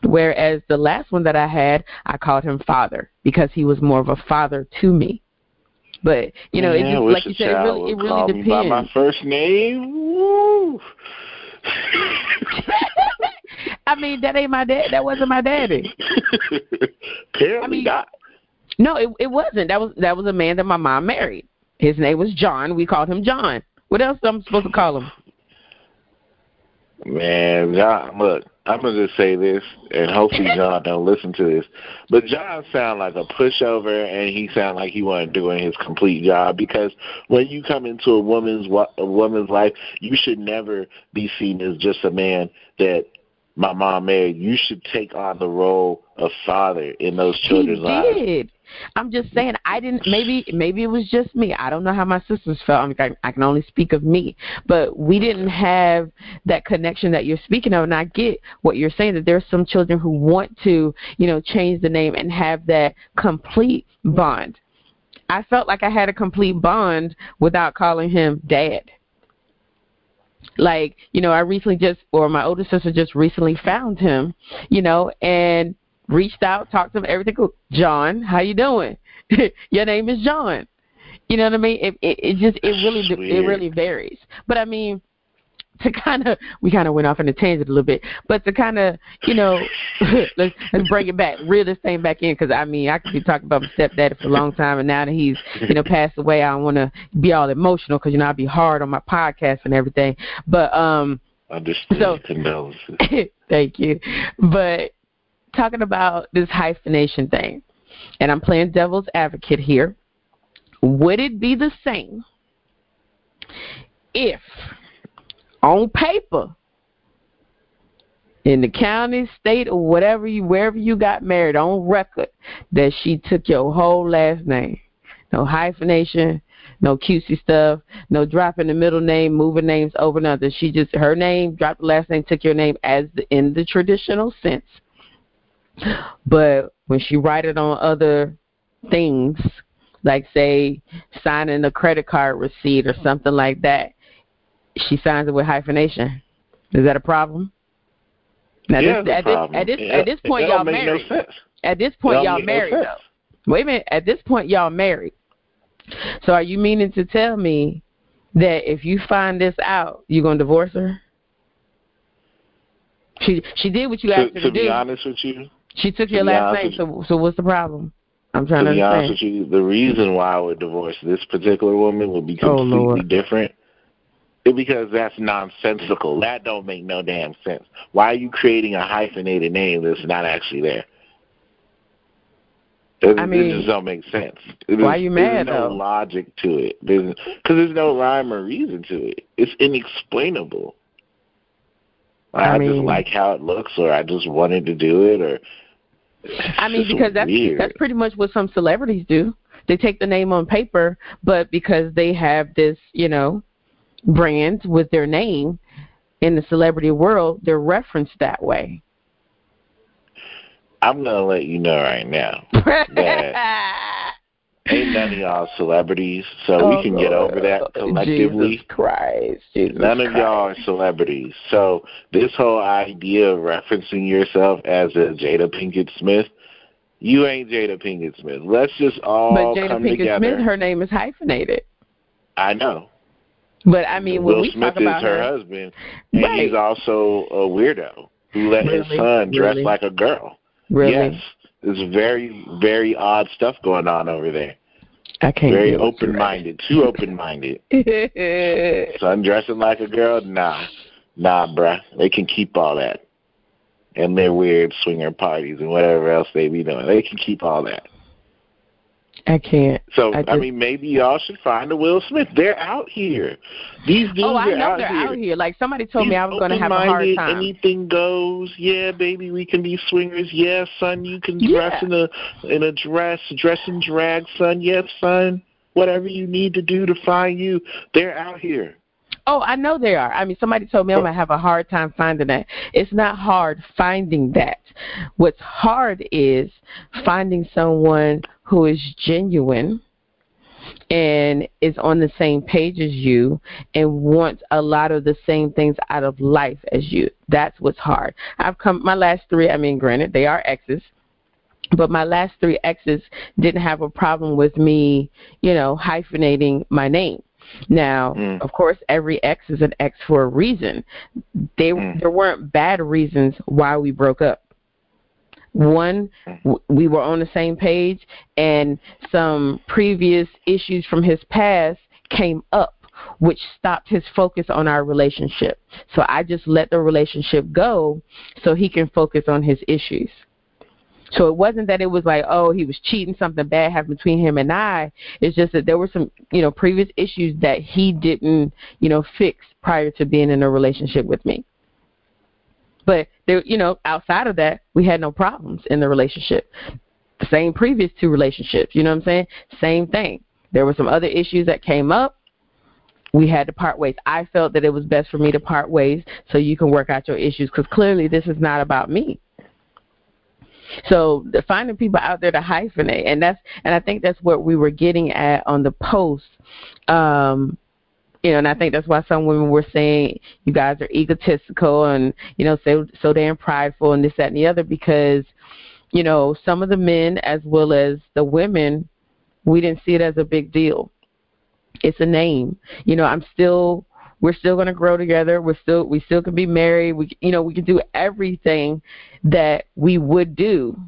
Whereas the last one that I had, I called him father because he was more of a father to me. But you know, yeah, it just like you said, it really, it really depends. by my first name. I mean, that ain't my dad. That wasn't my daddy. I mean, not. No, it it wasn't. That was that was a man that my mom married. His name was John. We called him John. What else am I supposed to call him? Man, John, look, I'm gonna just say this, and hopefully John don't listen to this. But John sound like a pushover, and he sound like he wasn't doing his complete job. Because when you come into a woman's a woman's life, you should never be seen as just a man that my mom married. You should take on the role of father in those children's he lives. Did. I'm just saying I didn't maybe maybe it was just me. I don't know how my sisters felt. I, mean, I, I can only speak of me. But we didn't have that connection that you're speaking of and I get what you're saying that there's some children who want to, you know, change the name and have that complete bond. I felt like I had a complete bond without calling him dad. Like, you know, I recently just or my older sister just recently found him, you know, and reached out, talked to him, everything cool. John, how you doing? Your name is John. You know what I mean? It it, it just it really it really varies. But I mean, to kind of we kind of went off in a tangent a little bit, but to kind of you know let's let's bring it back, reel this thing back in because I mean I could be talking about my stepdad for a long time, and now that he's you know passed away, I don't want to be all emotional because you know I'd be hard on my podcast and everything. But um, understood so, condolences. thank you, but talking about this hyphenation thing, and I'm playing devil's advocate here. Would it be the same if, on paper, in the county, state, or whatever you, wherever you got married, on record, that she took your whole last name, no hyphenation, no cutesy stuff, no dropping the middle name, moving names over another. She just her name, dropped the last name, took your name as the, in the traditional sense. But when she write it on other things, like say signing a credit card receipt or something like that, she signs it with hyphenation. Is that a problem? Now, yeah, this, at, this, at this at this point, y'all married. No at this point, y'all married no though. Wait a minute. At this point, y'all married. So, are you meaning to tell me that if you find this out, you're gonna divorce her? She she did what you to, asked her to, to, do. To be honest with you, she took your last name. So so what's the problem? I'm trying to, to, be understand. honest with you. The reason why I would divorce this particular woman would be Oh, completely Lord. different. Because that's nonsensical. That don't make no damn sense. Why are you creating a hyphenated name that's not actually there? It, I it just don't make sense. It why is- you mad, There's no though? logic to it. Because there's no rhyme or reason to it. It's inexplainable. I, I just like how it looks, or I just wanted to do it, or. I mean, because that's weird. that's pretty much what some celebrities do. They take the name on paper, but because they have this, you know, brand with their name in the celebrity world, they're referenced that way. I'm gonna let you know right now. That ain't none of y'all celebrities, so we oh, can get over that collectively. Oh, Jesus Christ, Jesus None of y'all are celebrities. So this whole idea of referencing yourself as a Jada Pinkett Smith, you ain't Jada Pinkett Smith. Let's just all But Jada come Pinkett together. Smith, her name is hyphenated. I know. But I mean, when Will we Smith talk about is her, her, husband, and Right. he's also a weirdo who let his Really? son dress Really? like a girl. really, Yes, there's very, very odd stuff going on over there. I can't. Very deal with you open-minded, too open-minded. right Son dressing like a girl? Nah. Nah, bruh. They can keep all that. And their weird swinger parties and whatever else they be doing. They can keep all that. I can't. So, I I, mean, maybe y'all should find a Will Smith. They're out here. These dudes Oh, I are know out they're here. out here. Like somebody told me I was going to have a hard time. Anything goes. Yeah, baby, we can be swingers. Yeah, son, you can dress Yeah. in a in a dress, dress and drag, son. Yes, son. Whatever you need to do to find you, they're out here. Oh, I know they are. I mean, somebody told me I'm gonna have a hard time finding that. It's not hard finding that. What's hard is finding someone who is genuine and is on the same page as you and wants a lot of the same things out of life as you. That's what's hard. I've come my last three, I mean granted, they are exes. But my last three exes didn't have a problem with me, you know, hyphenating my name. Now, Mm. of course, every ex is an ex for a reason. They Mm. there weren't bad reasons why we broke up. One, w- we were on the same page, and some previous issues from his past came up, which stopped his focus on our relationship. So I just let the relationship go so he can focus on his issues. So it wasn't that it was like, oh, he was cheating, something bad happened between him and I. It's just that there were some, you know, previous issues that he didn't, you know, fix prior to being in a relationship with me. But there, you know, outside of that, we had no problems in the relationship. The same previous two relationships, you know what I'm saying? Same thing. There were some other issues that came up. We had to part ways. I felt that it was best for me to part ways so you can work out your issues because clearly this is not about me. So finding people out there to hyphenate, and that's and I think that's what we were getting at on the post. Um, you know, and I think that's why some women were saying you guys are egotistical and you know so so damn prideful and this that and the other because you know some of the men as well as the women we didn't see it as a big deal. It's a name. You know, I'm still we're still going to grow together. We're still we still can be married. We you know we can do everything that we would do.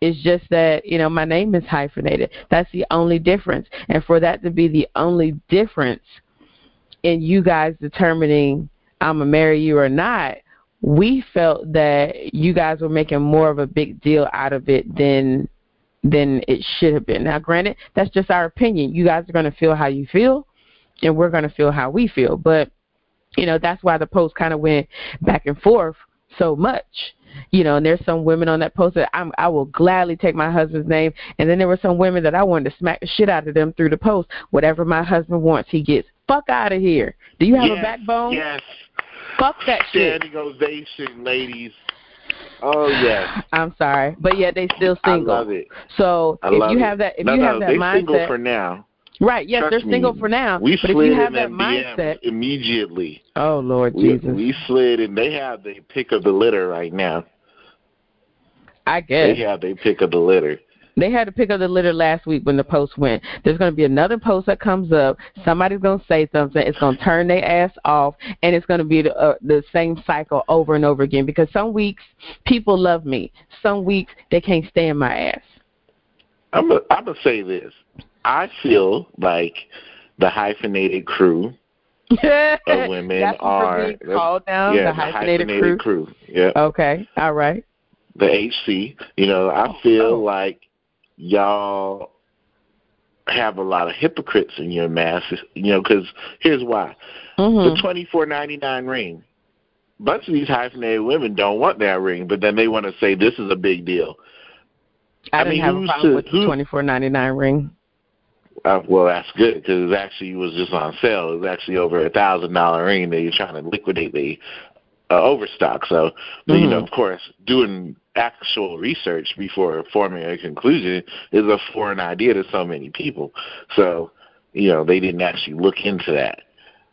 It's just that you know my name is hyphenated. That's the only difference, and for that to be the only difference in you guys determining I'm gonna marry you or not, we felt that you guys were making more of a big deal out of it than than it should have been. Now, granted, that's just our opinion. You guys are going to feel how you feel, and we're going to feel how we feel. But, you know, that's why the post kind of went back and forth so much. You know, and there's some women on that post that I'm, I will gladly take my husband's name. And then there were some women that I wanted to smack the shit out of them through the post. Whatever my husband wants, he gets. Fuck out of here. Do you have yes, a backbone? Yes. Fuck that shit. Standing ovation, ladies. Oh yes. I'm sorry, but yet they still single. I love it. So I if you it. have that, if no, you no, have that they mindset, single for now. Right? Yes, Trust they're single me, for now. We but if slid you have in that mindset, immediately. oh Lord We, Jesus, we slid and they have the pick of the litter right now. I guess They have their pick of the litter. They had to pick up the litter last week when the post went. There's going to be another post that comes up. Somebody's going to say something. It's going to turn their ass off, and it's going to be the, uh, the same cycle over and over again. Because some weeks people love me, some weeks they can't stand my ass. I'm gonna I'm gonna say this. I feel like the hyphenated crew of women That's are called down. yeah, the hyphenated, crew. crew. Yeah, Okay, all right. the HC. You know, I feel Oh. like y'all have a lot of hypocrites in your masses. You know, because here's why: Mm-hmm. the twenty four ninety nine ring. Bunch of these hyphenated women don't want that ring, but then they want to say this is a big deal. I, I didn't mean, have a who's problem to- with the twenty four ninety nine ring. Uh, well, that's good because it actually was just on sale. It was actually over a thousand dollar ring that you're trying to liquidate the uh, overstock. So, but, you know, Mhm. of course, doing actual research before forming a conclusion is a foreign idea to so many people. So, you know, they didn't actually look into that.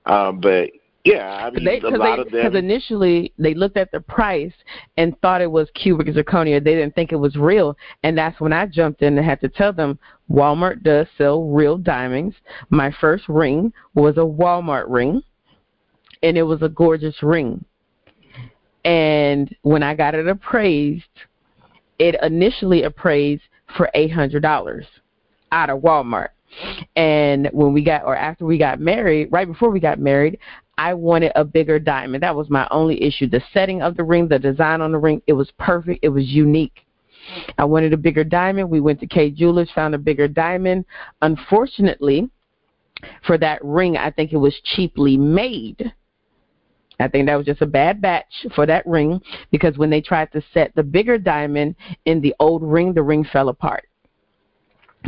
Um, but yeah, I mean, They, cause they. Because initially they looked at the price and thought it was cubic zirconia. They didn't think it was real, and that's when I jumped in and had to tell them Walmart does sell real diamonds. My first ring was a Walmart ring, and it was a gorgeous ring. And when I got it appraised, it initially appraised for eight hundred dollars out of Walmart. And when we got, or after we got married, right before we got married, I wanted a bigger diamond. That was my only issue. The setting of the ring, the design on the ring, it was perfect. It was unique. I wanted a bigger diamond. We went to Kay Jewelers, found a bigger diamond. Unfortunately, for that ring, I think it was cheaply made. I think that was just a bad batch for that ring because when they tried to set the bigger diamond in the old ring, the ring fell apart.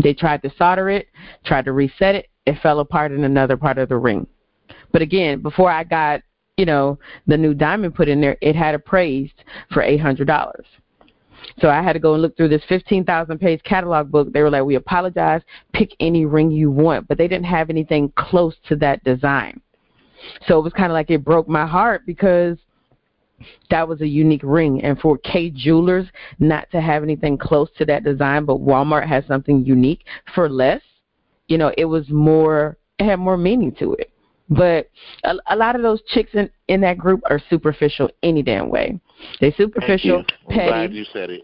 They tried to solder it, tried to reset it, it fell apart in another part of the ring. But again, before I got, you know, the new diamond put in there, it had appraised for eight hundred dollars. So I had to go and look through this fifteen thousand page catalog book. They were like, We apologize, pick any ring you want, but they didn't have anything close to that design. So it was kinda like it broke my heart because that was a unique ring and for Kay Jewelers not to have anything close to that design but Walmart has something unique for less, you know, it was more it had more meaning to it. But a, a lot of those chicks in in that group are superficial any damn way. They superficial, Thank you. I'm glad you said it.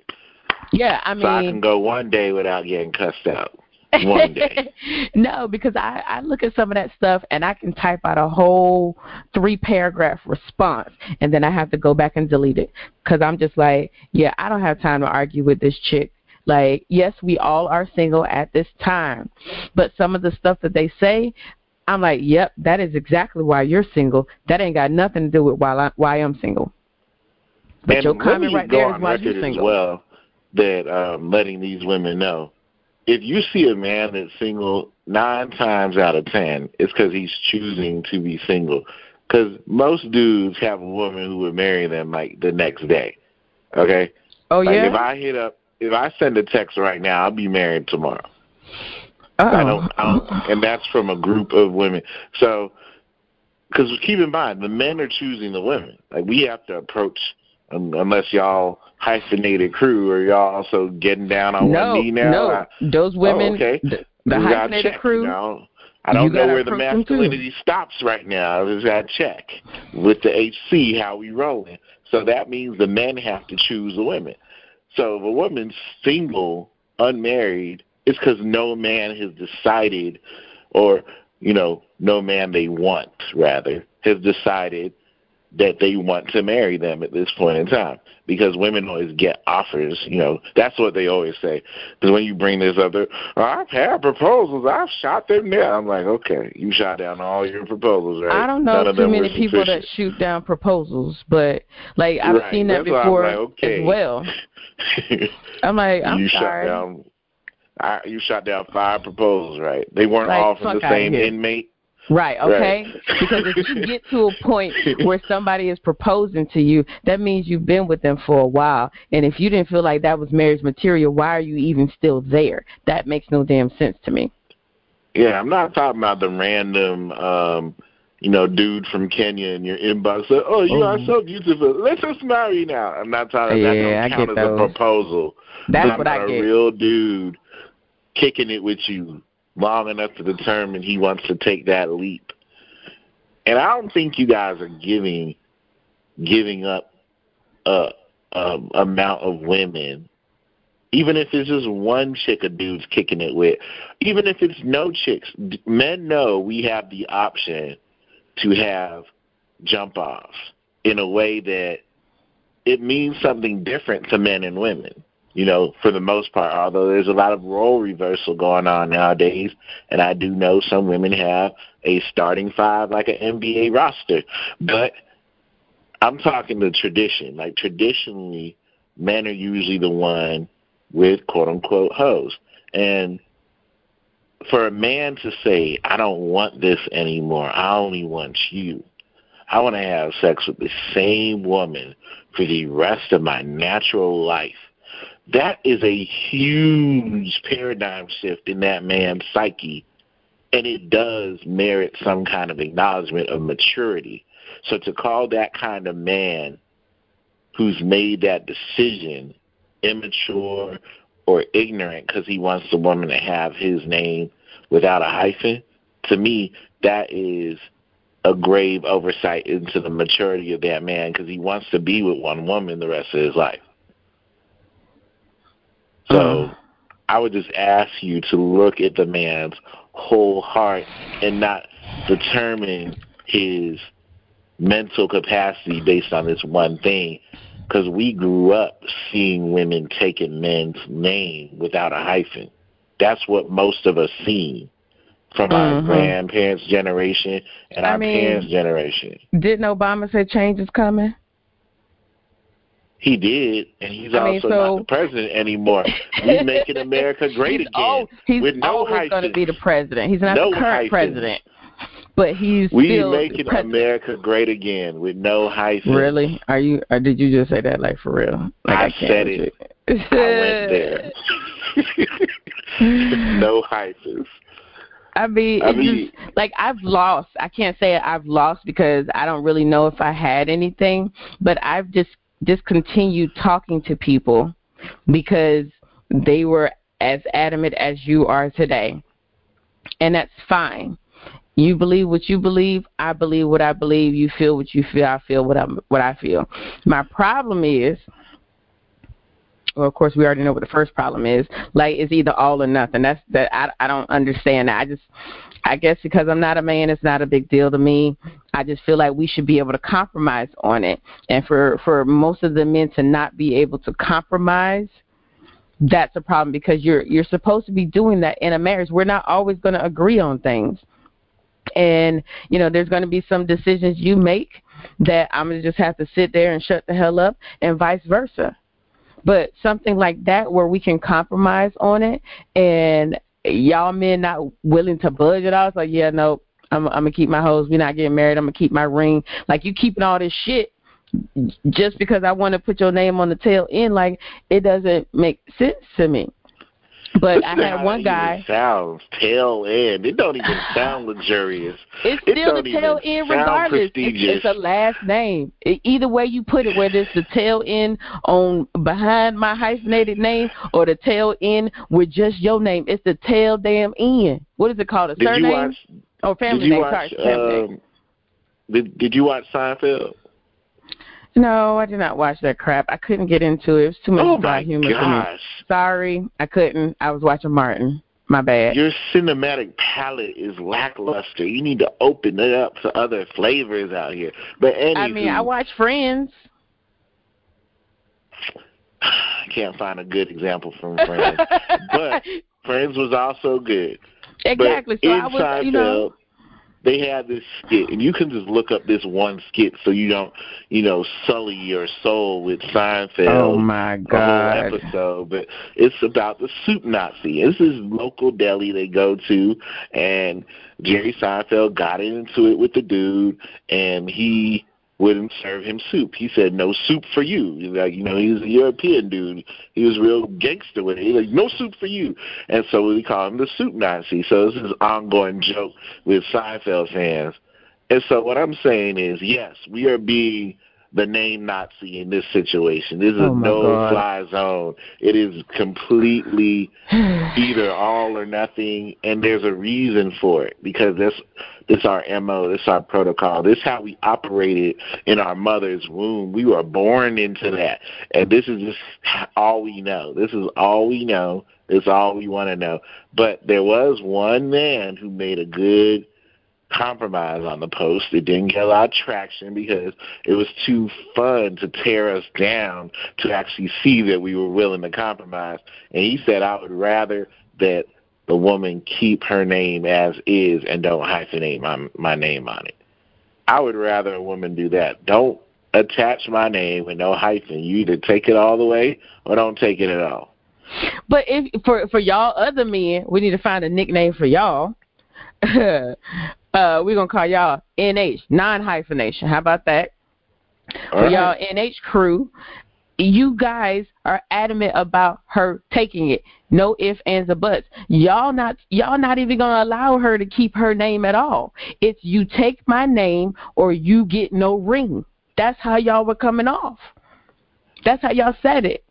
Yeah, I mean, so I can go one day without getting cussed out. One day. no, because I I look at some of that stuff and I can type out a whole three paragraph response and then I have to go back and delete it because I'm just like, yeah, I don't have time to argue with this chick. Like, yes, we all are single at this time, but some of the stuff that they say, I'm like, yep, that is exactly why you're single. That ain't got nothing to do with why I, why I'm single. But and your comment me right there is why you're as single. well that um, letting these women know if you see a man that's single nine times out of ten, it's because he's choosing to be single. Because most dudes have a woman who would marry them like the next day. Okay, Oh like yeah. if I hit up, if I send a text right now, I'll be married tomorrow. Oh. I don't, I don't, and that's from a group of women. So, because keep in mind, the men are choosing the women. Like we have to approach, um, unless y'all hyphenated crew or y'all also getting down on no, one knee now. no, I- those women, oh, okay. the, hyphenated crew. I don't know where the approach them, too. masculinity stops right now. I just got to check with the HC how we rolling. So that means the men have to choose the women. So if a woman's single, unmarried, it's because no man has decided, or you know, no man they want rather has decided that they want to marry them at this point in time. Because women always get offers, you know, that's what they always say. Because when you bring this up, they're, oh, I've had proposals, I've shot them down. I'm like, okay, you shot down all your proposals, right? I don't know None too many people that shoot down proposals, but like I've Right, seen that that's before like, okay. as well. I'm like, I'm you sorry. shot down. I, you shot down five proposals, right? They weren't Like, all from the same inmate. Right, okay? Right. because if you get to a point where somebody is proposing to you, that means you've been with them for a while. And if you didn't feel like that was marriage material, why are you even still there? That makes no damn sense to me. Yeah, I'm not talking about the random, um, you know, dude from Kenya in your inbox. Oh, you are Mhm. so beautiful. Let's just marry now. I'm not talking. that Yeah, I don't count get as a proposal. That's I'm what I get. A real dude kicking it with you long enough to determine he wants to take that leap. And I don't think you guys are giving giving up a, a amount of women even if it's just one chick a dude's kicking it with, even if it's no chicks, men know we have the option to have jump offs in a way that it means something different to men and women. You know, for the most part, although there's a lot of role reversal going on nowadays, and I do know some women have a starting five like an NBA roster, but I'm talking the tradition. Like traditionally, men are usually the one with quote unquote hoes. And for a man to say, I don't want this anymore, I only want you. I want to have sex with the same woman for the rest of my natural life. That is a huge paradigm shift in that man's psyche. And it does merit some kind of acknowledgement of maturity. So to call that kind of man who's made that decision immature or ignorant because he wants the woman to have his name without a hyphen, to me, that is a grave oversight into the maturity of that man because he wants to be with one woman the rest of his life. So Mm. I would just ask you to look at the man's whole heart and not determine his mental capacity based on this one thing because we grew up seeing women taking men's name without a hyphen. That's what most of us seen from our Mhm. grandparents' generation and I our mean- parents' generation. Didn't Obama say change is coming? He did, and he's I mean, also so- not the president anymore. we making America great again he's with no always going to be the president. He's not No the current president, but he's we still making the. America great again with no hyphens. Really? Are you? Or did you just say that like for real? Like, I can't said it. I went there. no hyphens. I mean, I mean- just like I've lost. I can't say I've lost because I don't really know if I had anything, but I've just discontinued talking to people because they were as adamant as you are today. And that's fine. You believe what you believe, I believe what I believe, you feel what you feel, I feel what I what I feel. My problem is well, of course, we already know what the first problem is. Like, it's either all or nothing. That's that. I I don't understand that. I just, I guess because I'm not a man, it's not a big deal to me. I just feel like we should be able to compromise on it. And for for most of the men to not be able to compromise, that's a problem because you're you're supposed to be doing that in a marriage. We're not always going to agree on things. And you know, there's going to be some decisions you make that I'm gonna just have to sit there and shut the hell up, and vice versa but something like that where we can compromise on it and y'all men not willing to budge at all it's like yeah no i'm, I'm gonna keep my hoes. we're not getting married i'm gonna keep my ring like you keeping all this shit just because i want to put your name on the tail end like it doesn't make sense to me but i had one guy sounds tail end. It don't even sound luxurious. It's It still the tail end regardless. It's, it's a last name. E- either way you put it, whether it's the tail end on behind my hyphenated name or the tail end with just your name, it's the tail damn end. What is it called? A Did surname you watch? Or family name? watch? Sorry. Um, did Did you watch Seinfeld? No, I did not watch that crap. I couldn't get into it. It was too much Oh my humor for me. gosh! Sorry, I couldn't. I was watching Martin. My bad. Your cinematic palette is lackluster. You need to open it up to other flavors out here. But anywho, I mean, I watch Friends. I can't find a good example from Friends. but Friends was also good. Exactly. But So in I was, Seinfeld, you know, they had this skit, and you can just look up this one skit so you don't, you know, sully your soul with Seinfeld. Oh my god! The whole episode, but it's about the soup Nazi. This is local deli they go to, and Jerry Seinfeld got into it with the dude, and he wouldn't serve him soup. He said, "No soup for you." Like, you know, he's a European dude. He was real gangster with it. He's like, "No soup for you," and so we call him the soup Nazi. So this is ongoing joke with Seinfeld fans. And so what I'm saying is, yes, we are being the name Nazi in this situation. This is oh a no-fly zone. It is completely either all or nothing, and there's a reason for it because this this our mo. This our protocol. This is how we operated in our mother's womb. We were born into that, and this is just all we know. This is all we know. It's all we want to know. But there was one man who made a good compromise on the post. It didn't get a lot of traction because it was too fun to tear us down to actually see that we were willing to compromise. And he said, I would rather that the woman keep her name as is and don't hyphenate my my name on it. I would rather a woman do that. Don't attach my name with no hyphen. You either take it all the way or don't take it at all. But if for for y'all other men, we need to find a nickname for y'all. uh, we're gonna call y'all NH, non hyphenation. How about that? All right. y'all NH crew, you guys are adamant about her taking it. No ifs, ands, or buts. Y'all not y'all not even gonna allow her to keep her name at all. It's you take my name or you get no ring. That's how y'all were coming off. That's how y'all said it.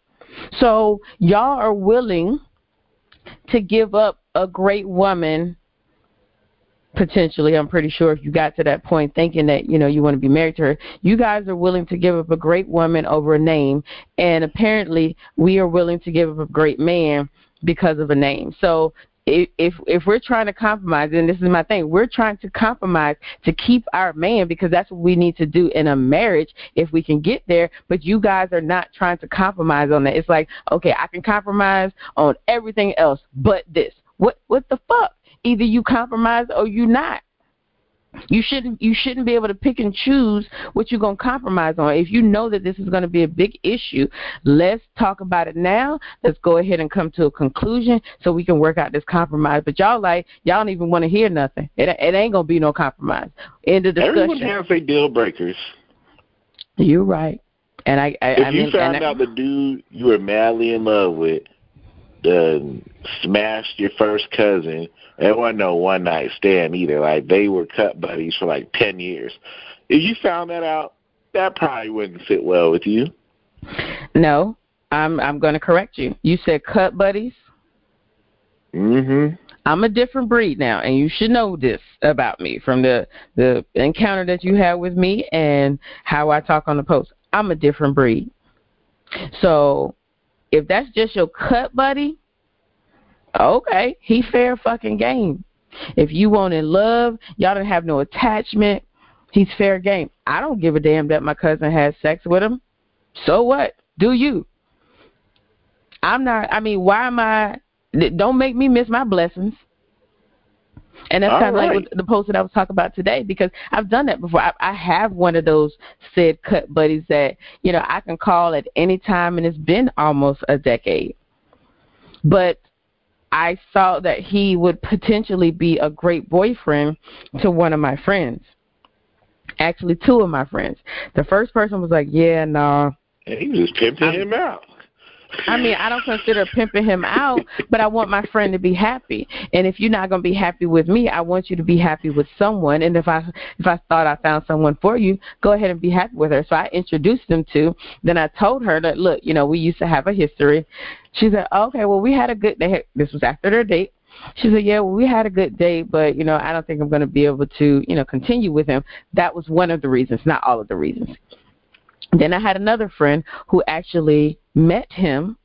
So y'all are willing to give up a great woman potentially i'm pretty sure if you got to that point thinking that you know you want to be married to her you guys are willing to give up a great woman over a name. And apparently we are willing to give up a great man because of a name. So if if we're trying to compromise and this is my thing we're trying to compromise to keep our man because that's what we need to do in a marriage if we can get there. But you guys are not trying to compromise on that. It's like okay i can compromise on everything else but this. What what the fuck either you compromise or you not. You shouldn't you shouldn't be able to pick and choose what you're going to compromise on. If you know that this is going to be a big issue let's talk about it now. Let's go ahead and come to a conclusion so we can work out this compromise. But y'all like y'all don't even want to hear nothing. It, it ain't going to be no compromise. End of discussion. Everyone has their deal breakers. you're right. And i i, If I you mean found and I, out the dude you were madly in love with uh, smashed your first cousin, it wasn't no one night stand either. Like they were cut buddies for like ten years. If you found that out, that probably wouldn't sit well with you. no i'm i'm going to correct you you said cut buddies Mhm. I'm a different breed now, and you should know this about me from the the encounter that you had with me and how I talk on the post. I'm a different breed. So, if that's just your cut buddy, okay, he fair fucking game. If you want in love, y'all don't have no attachment, he's fair game. I don't give a damn that my cousin has sex with him. So what? Do you? I'm not. I mean, why am I? Don't make me miss my blessings. And that's kind of like right. what the post that I was talking about today because I've done that before. I, I have one of those said cut buddies that you know I can call at any time, and it's been almost a decade. But I saw that he would potentially be a great boyfriend to one of my friends. Actually, two of my friends. The first person was like, "Yeah, no, And he was just pimping I'm- him out. I mean, I don't consider pimping him out, but I want my friend to be happy. And if you're not going to be happy with me, I want you to be happy with someone. And if I if I thought I found someone for you, go ahead and be happy with her. So I introduced them to. Then I told her that look, you know, we used to have a history. She said, okay, well, we had a good day. This was after their date. She said, yeah, well, we had a good date, but you know, I don't think I'm going to be able to, you know, continue with him. That was one of the reasons, not all of the reasons. Then I had another friend who actually met him.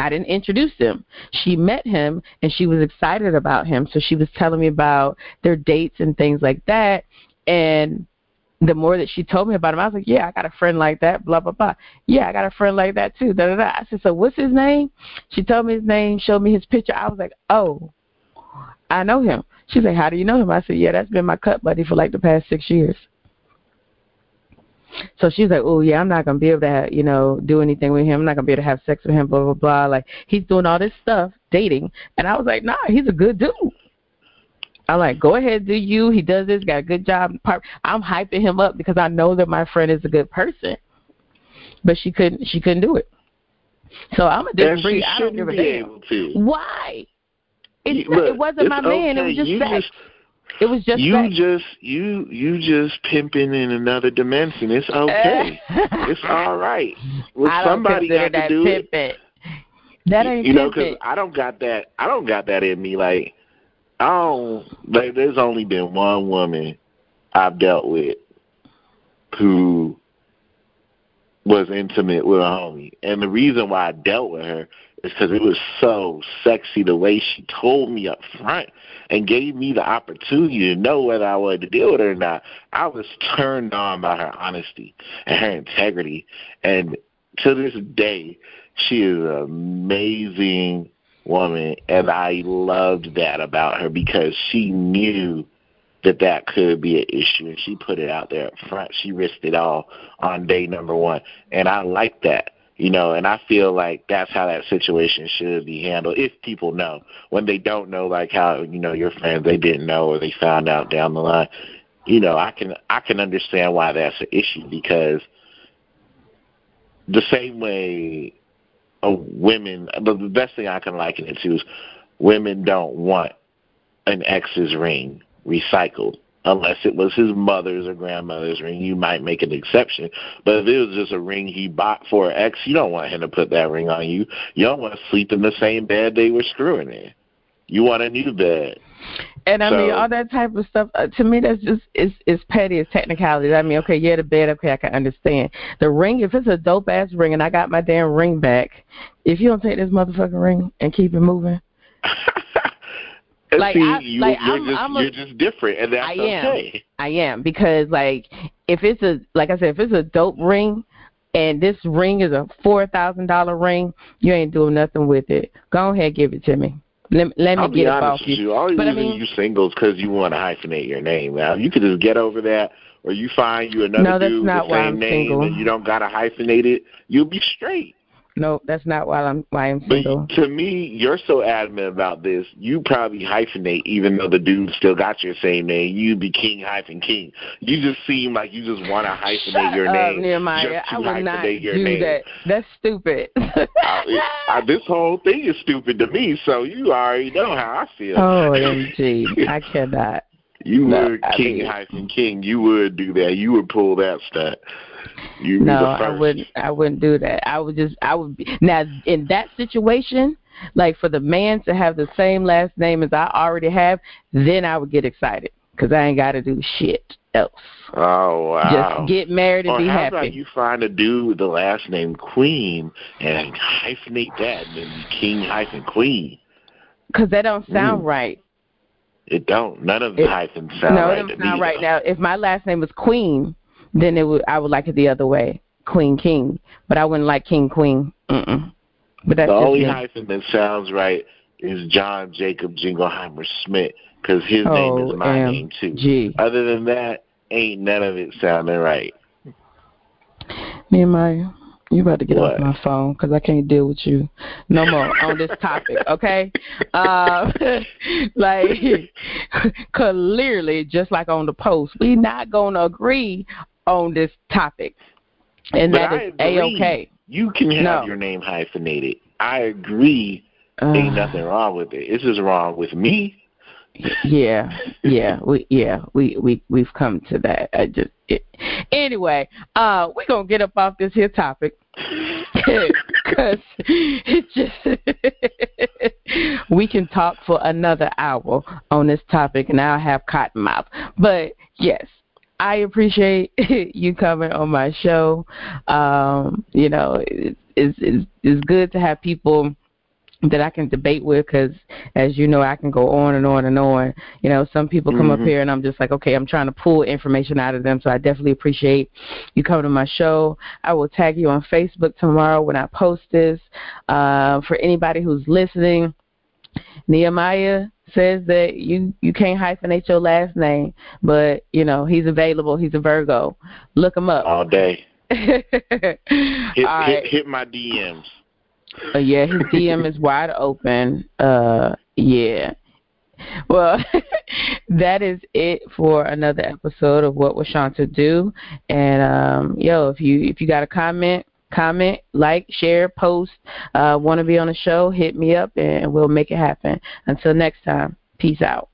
I didn't introduce him. She met him and she was excited about him. So she was telling me about their dates and things like that. And the more that she told me about him, I was like, Yeah, I got a friend like that, blah, blah, blah. Yeah, I got a friend like that too. Da da da. I said, So what's his name? She told me his name, showed me his picture. I was like, Oh, I know him. She's like, How do you know him? I said, Yeah, that's been my cut buddy for like the past six years. So she's like, Oh yeah, I'm not gonna be able to you know, do anything with him. I'm not gonna be able to have sex with him, blah blah blah. Like he's doing all this stuff, dating and I was like, Nah, he's a good dude. I'm like, go ahead, do you. He does this, got a good job. I'm hyping him up because I know that my friend is a good person. But she couldn't she couldn't do it. So I'm a different breed. I don't give a damn. Why? It, Look, it wasn't my man. It was just you sex. Just, it was just you sex. just you you just pimping in another dimension. It's okay. it's all right. Well, I somebody got that to do pimping. it. That ain't you know because I don't got that. I don't got that in me. Like I don't. Like, there's only been one woman I've dealt with who was intimate with a homie, and the reason why I dealt with her is because it was so sexy the way she told me up front and gave me the opportunity to know whether I wanted to deal with her or not. I was turned on by her honesty and her integrity, and to this day, she is an amazing woman, and I loved that about her because she knew that that could be an issue, and she put it out there up front. She risked it all on day number one, and I like that. You know, and I feel like that's how that situation should be handled if people know. When they don't know, like how you know your friends they didn't know or they found out down the line, you know, I can I can understand why that's an issue because the same way of women. The best thing I can liken it to is women don't want an ex's ring recycled unless it was his mother's or grandmother's ring. You might make an exception, but if it was just a ring he bought for an ex, you don't want him to put that ring on you. You don't want to sleep in the same bed they were screwing in. You want a new bed. And I so, mean, all that type of stuff. Uh, to me, that's just it's is petty. It's technicality. I mean, okay, yeah, the bed, okay, I can understand. The ring, if it's a dope ass ring, and I got my damn ring back, if you don't take this motherfucking ring and keep it moving. Like, see, I, you, like you're, I'm, just, I'm a, you're just different, and that's I am. okay. I am because, like, if it's a like I said, if it's a dope ring, and this ring is a four thousand dollar ring, you ain't doing nothing with it. Go ahead, give it to me. Let, let me I'll get it off you. you. All but I mean, you singles because you want to hyphenate your name. Now you could just get over that, or you find you another no, dude with the same I'm name single. and you don't gotta hyphenate it. You'll be straight. No, that's not why I'm why I'm single. But to me, you're so adamant about this. You probably hyphenate, even though the dude still got your same name. You'd be King hyphen King. You just seem like you just want to hyphenate Shut your up, name. Nehemiah. I would not do name. that. That's stupid. I, I, this whole thing is stupid to me. So you already know how I feel. Oh, MG, I cannot. You No, would I King mean- hyphen King. You would do that. You would pull that stunt. You no. I wouldn't. I wouldn't do that. I would just. I would be now in that situation. Like for the man to have the same last name as I already have, then I would get excited because I ain't got to do shit else. Oh wow! Just get married and or be how happy. about you find a dude with the last name Queen and hyphenate that and then King hyphen Queen? Because that don't sound Mm. right. It don't. None of the It- hyphens sound no, right it to don't sound right. Now, if my last name was Queen, then it would. I would like it the other way, Queen King. But I wouldn't like King Queen. Mm-mm. But that's the only me. hyphen that sounds right is John Jacob Jingleheimer Smith because his Oh, name is my name too. G. Other than that, ain't none of it sounding right. Nehemiah, you about to get What? off my phone because I can't deal with you no more on this topic, okay? Uh, like, clearly, just like on the post, we not going to agree on this topic. And But that is. A-okay. You can have No. your name hyphenated. I agree. Uh, Ain't nothing wrong with it. It's just wrong with me. yeah, yeah, we yeah we we we've come to that. I just it, anyway. Uh, we're gonna get up off this here topic because it just we can talk for another hour on this topic, and I'll have cotton mouth. But yes. I appreciate you coming on my show. Um, you know, it, it's, it's it's good to have people that I can debate with because, as you know, I can go on and on and on. You know, some people come up Mhm. here and I'm just like, okay, I'm trying to pull information out of them. So I definitely appreciate you coming to my show. I will tag you on Facebook tomorrow when I post this. Uh, for anybody who's listening, Nehemiah says that you you can't hyphenate your last name, but you know he's available. He's a Virgo. Look him up all day. hit, all hit, hit my DMs. Uh, yeah, his DM is wide open. Uh, yeah. Well, that is it for another episode of What Was Shanta Do. And um, yo, if you if you got a comment, comment, like, share, post, uh, want to be on the show, hit me up, and we'll make it happen. Until next time, peace out.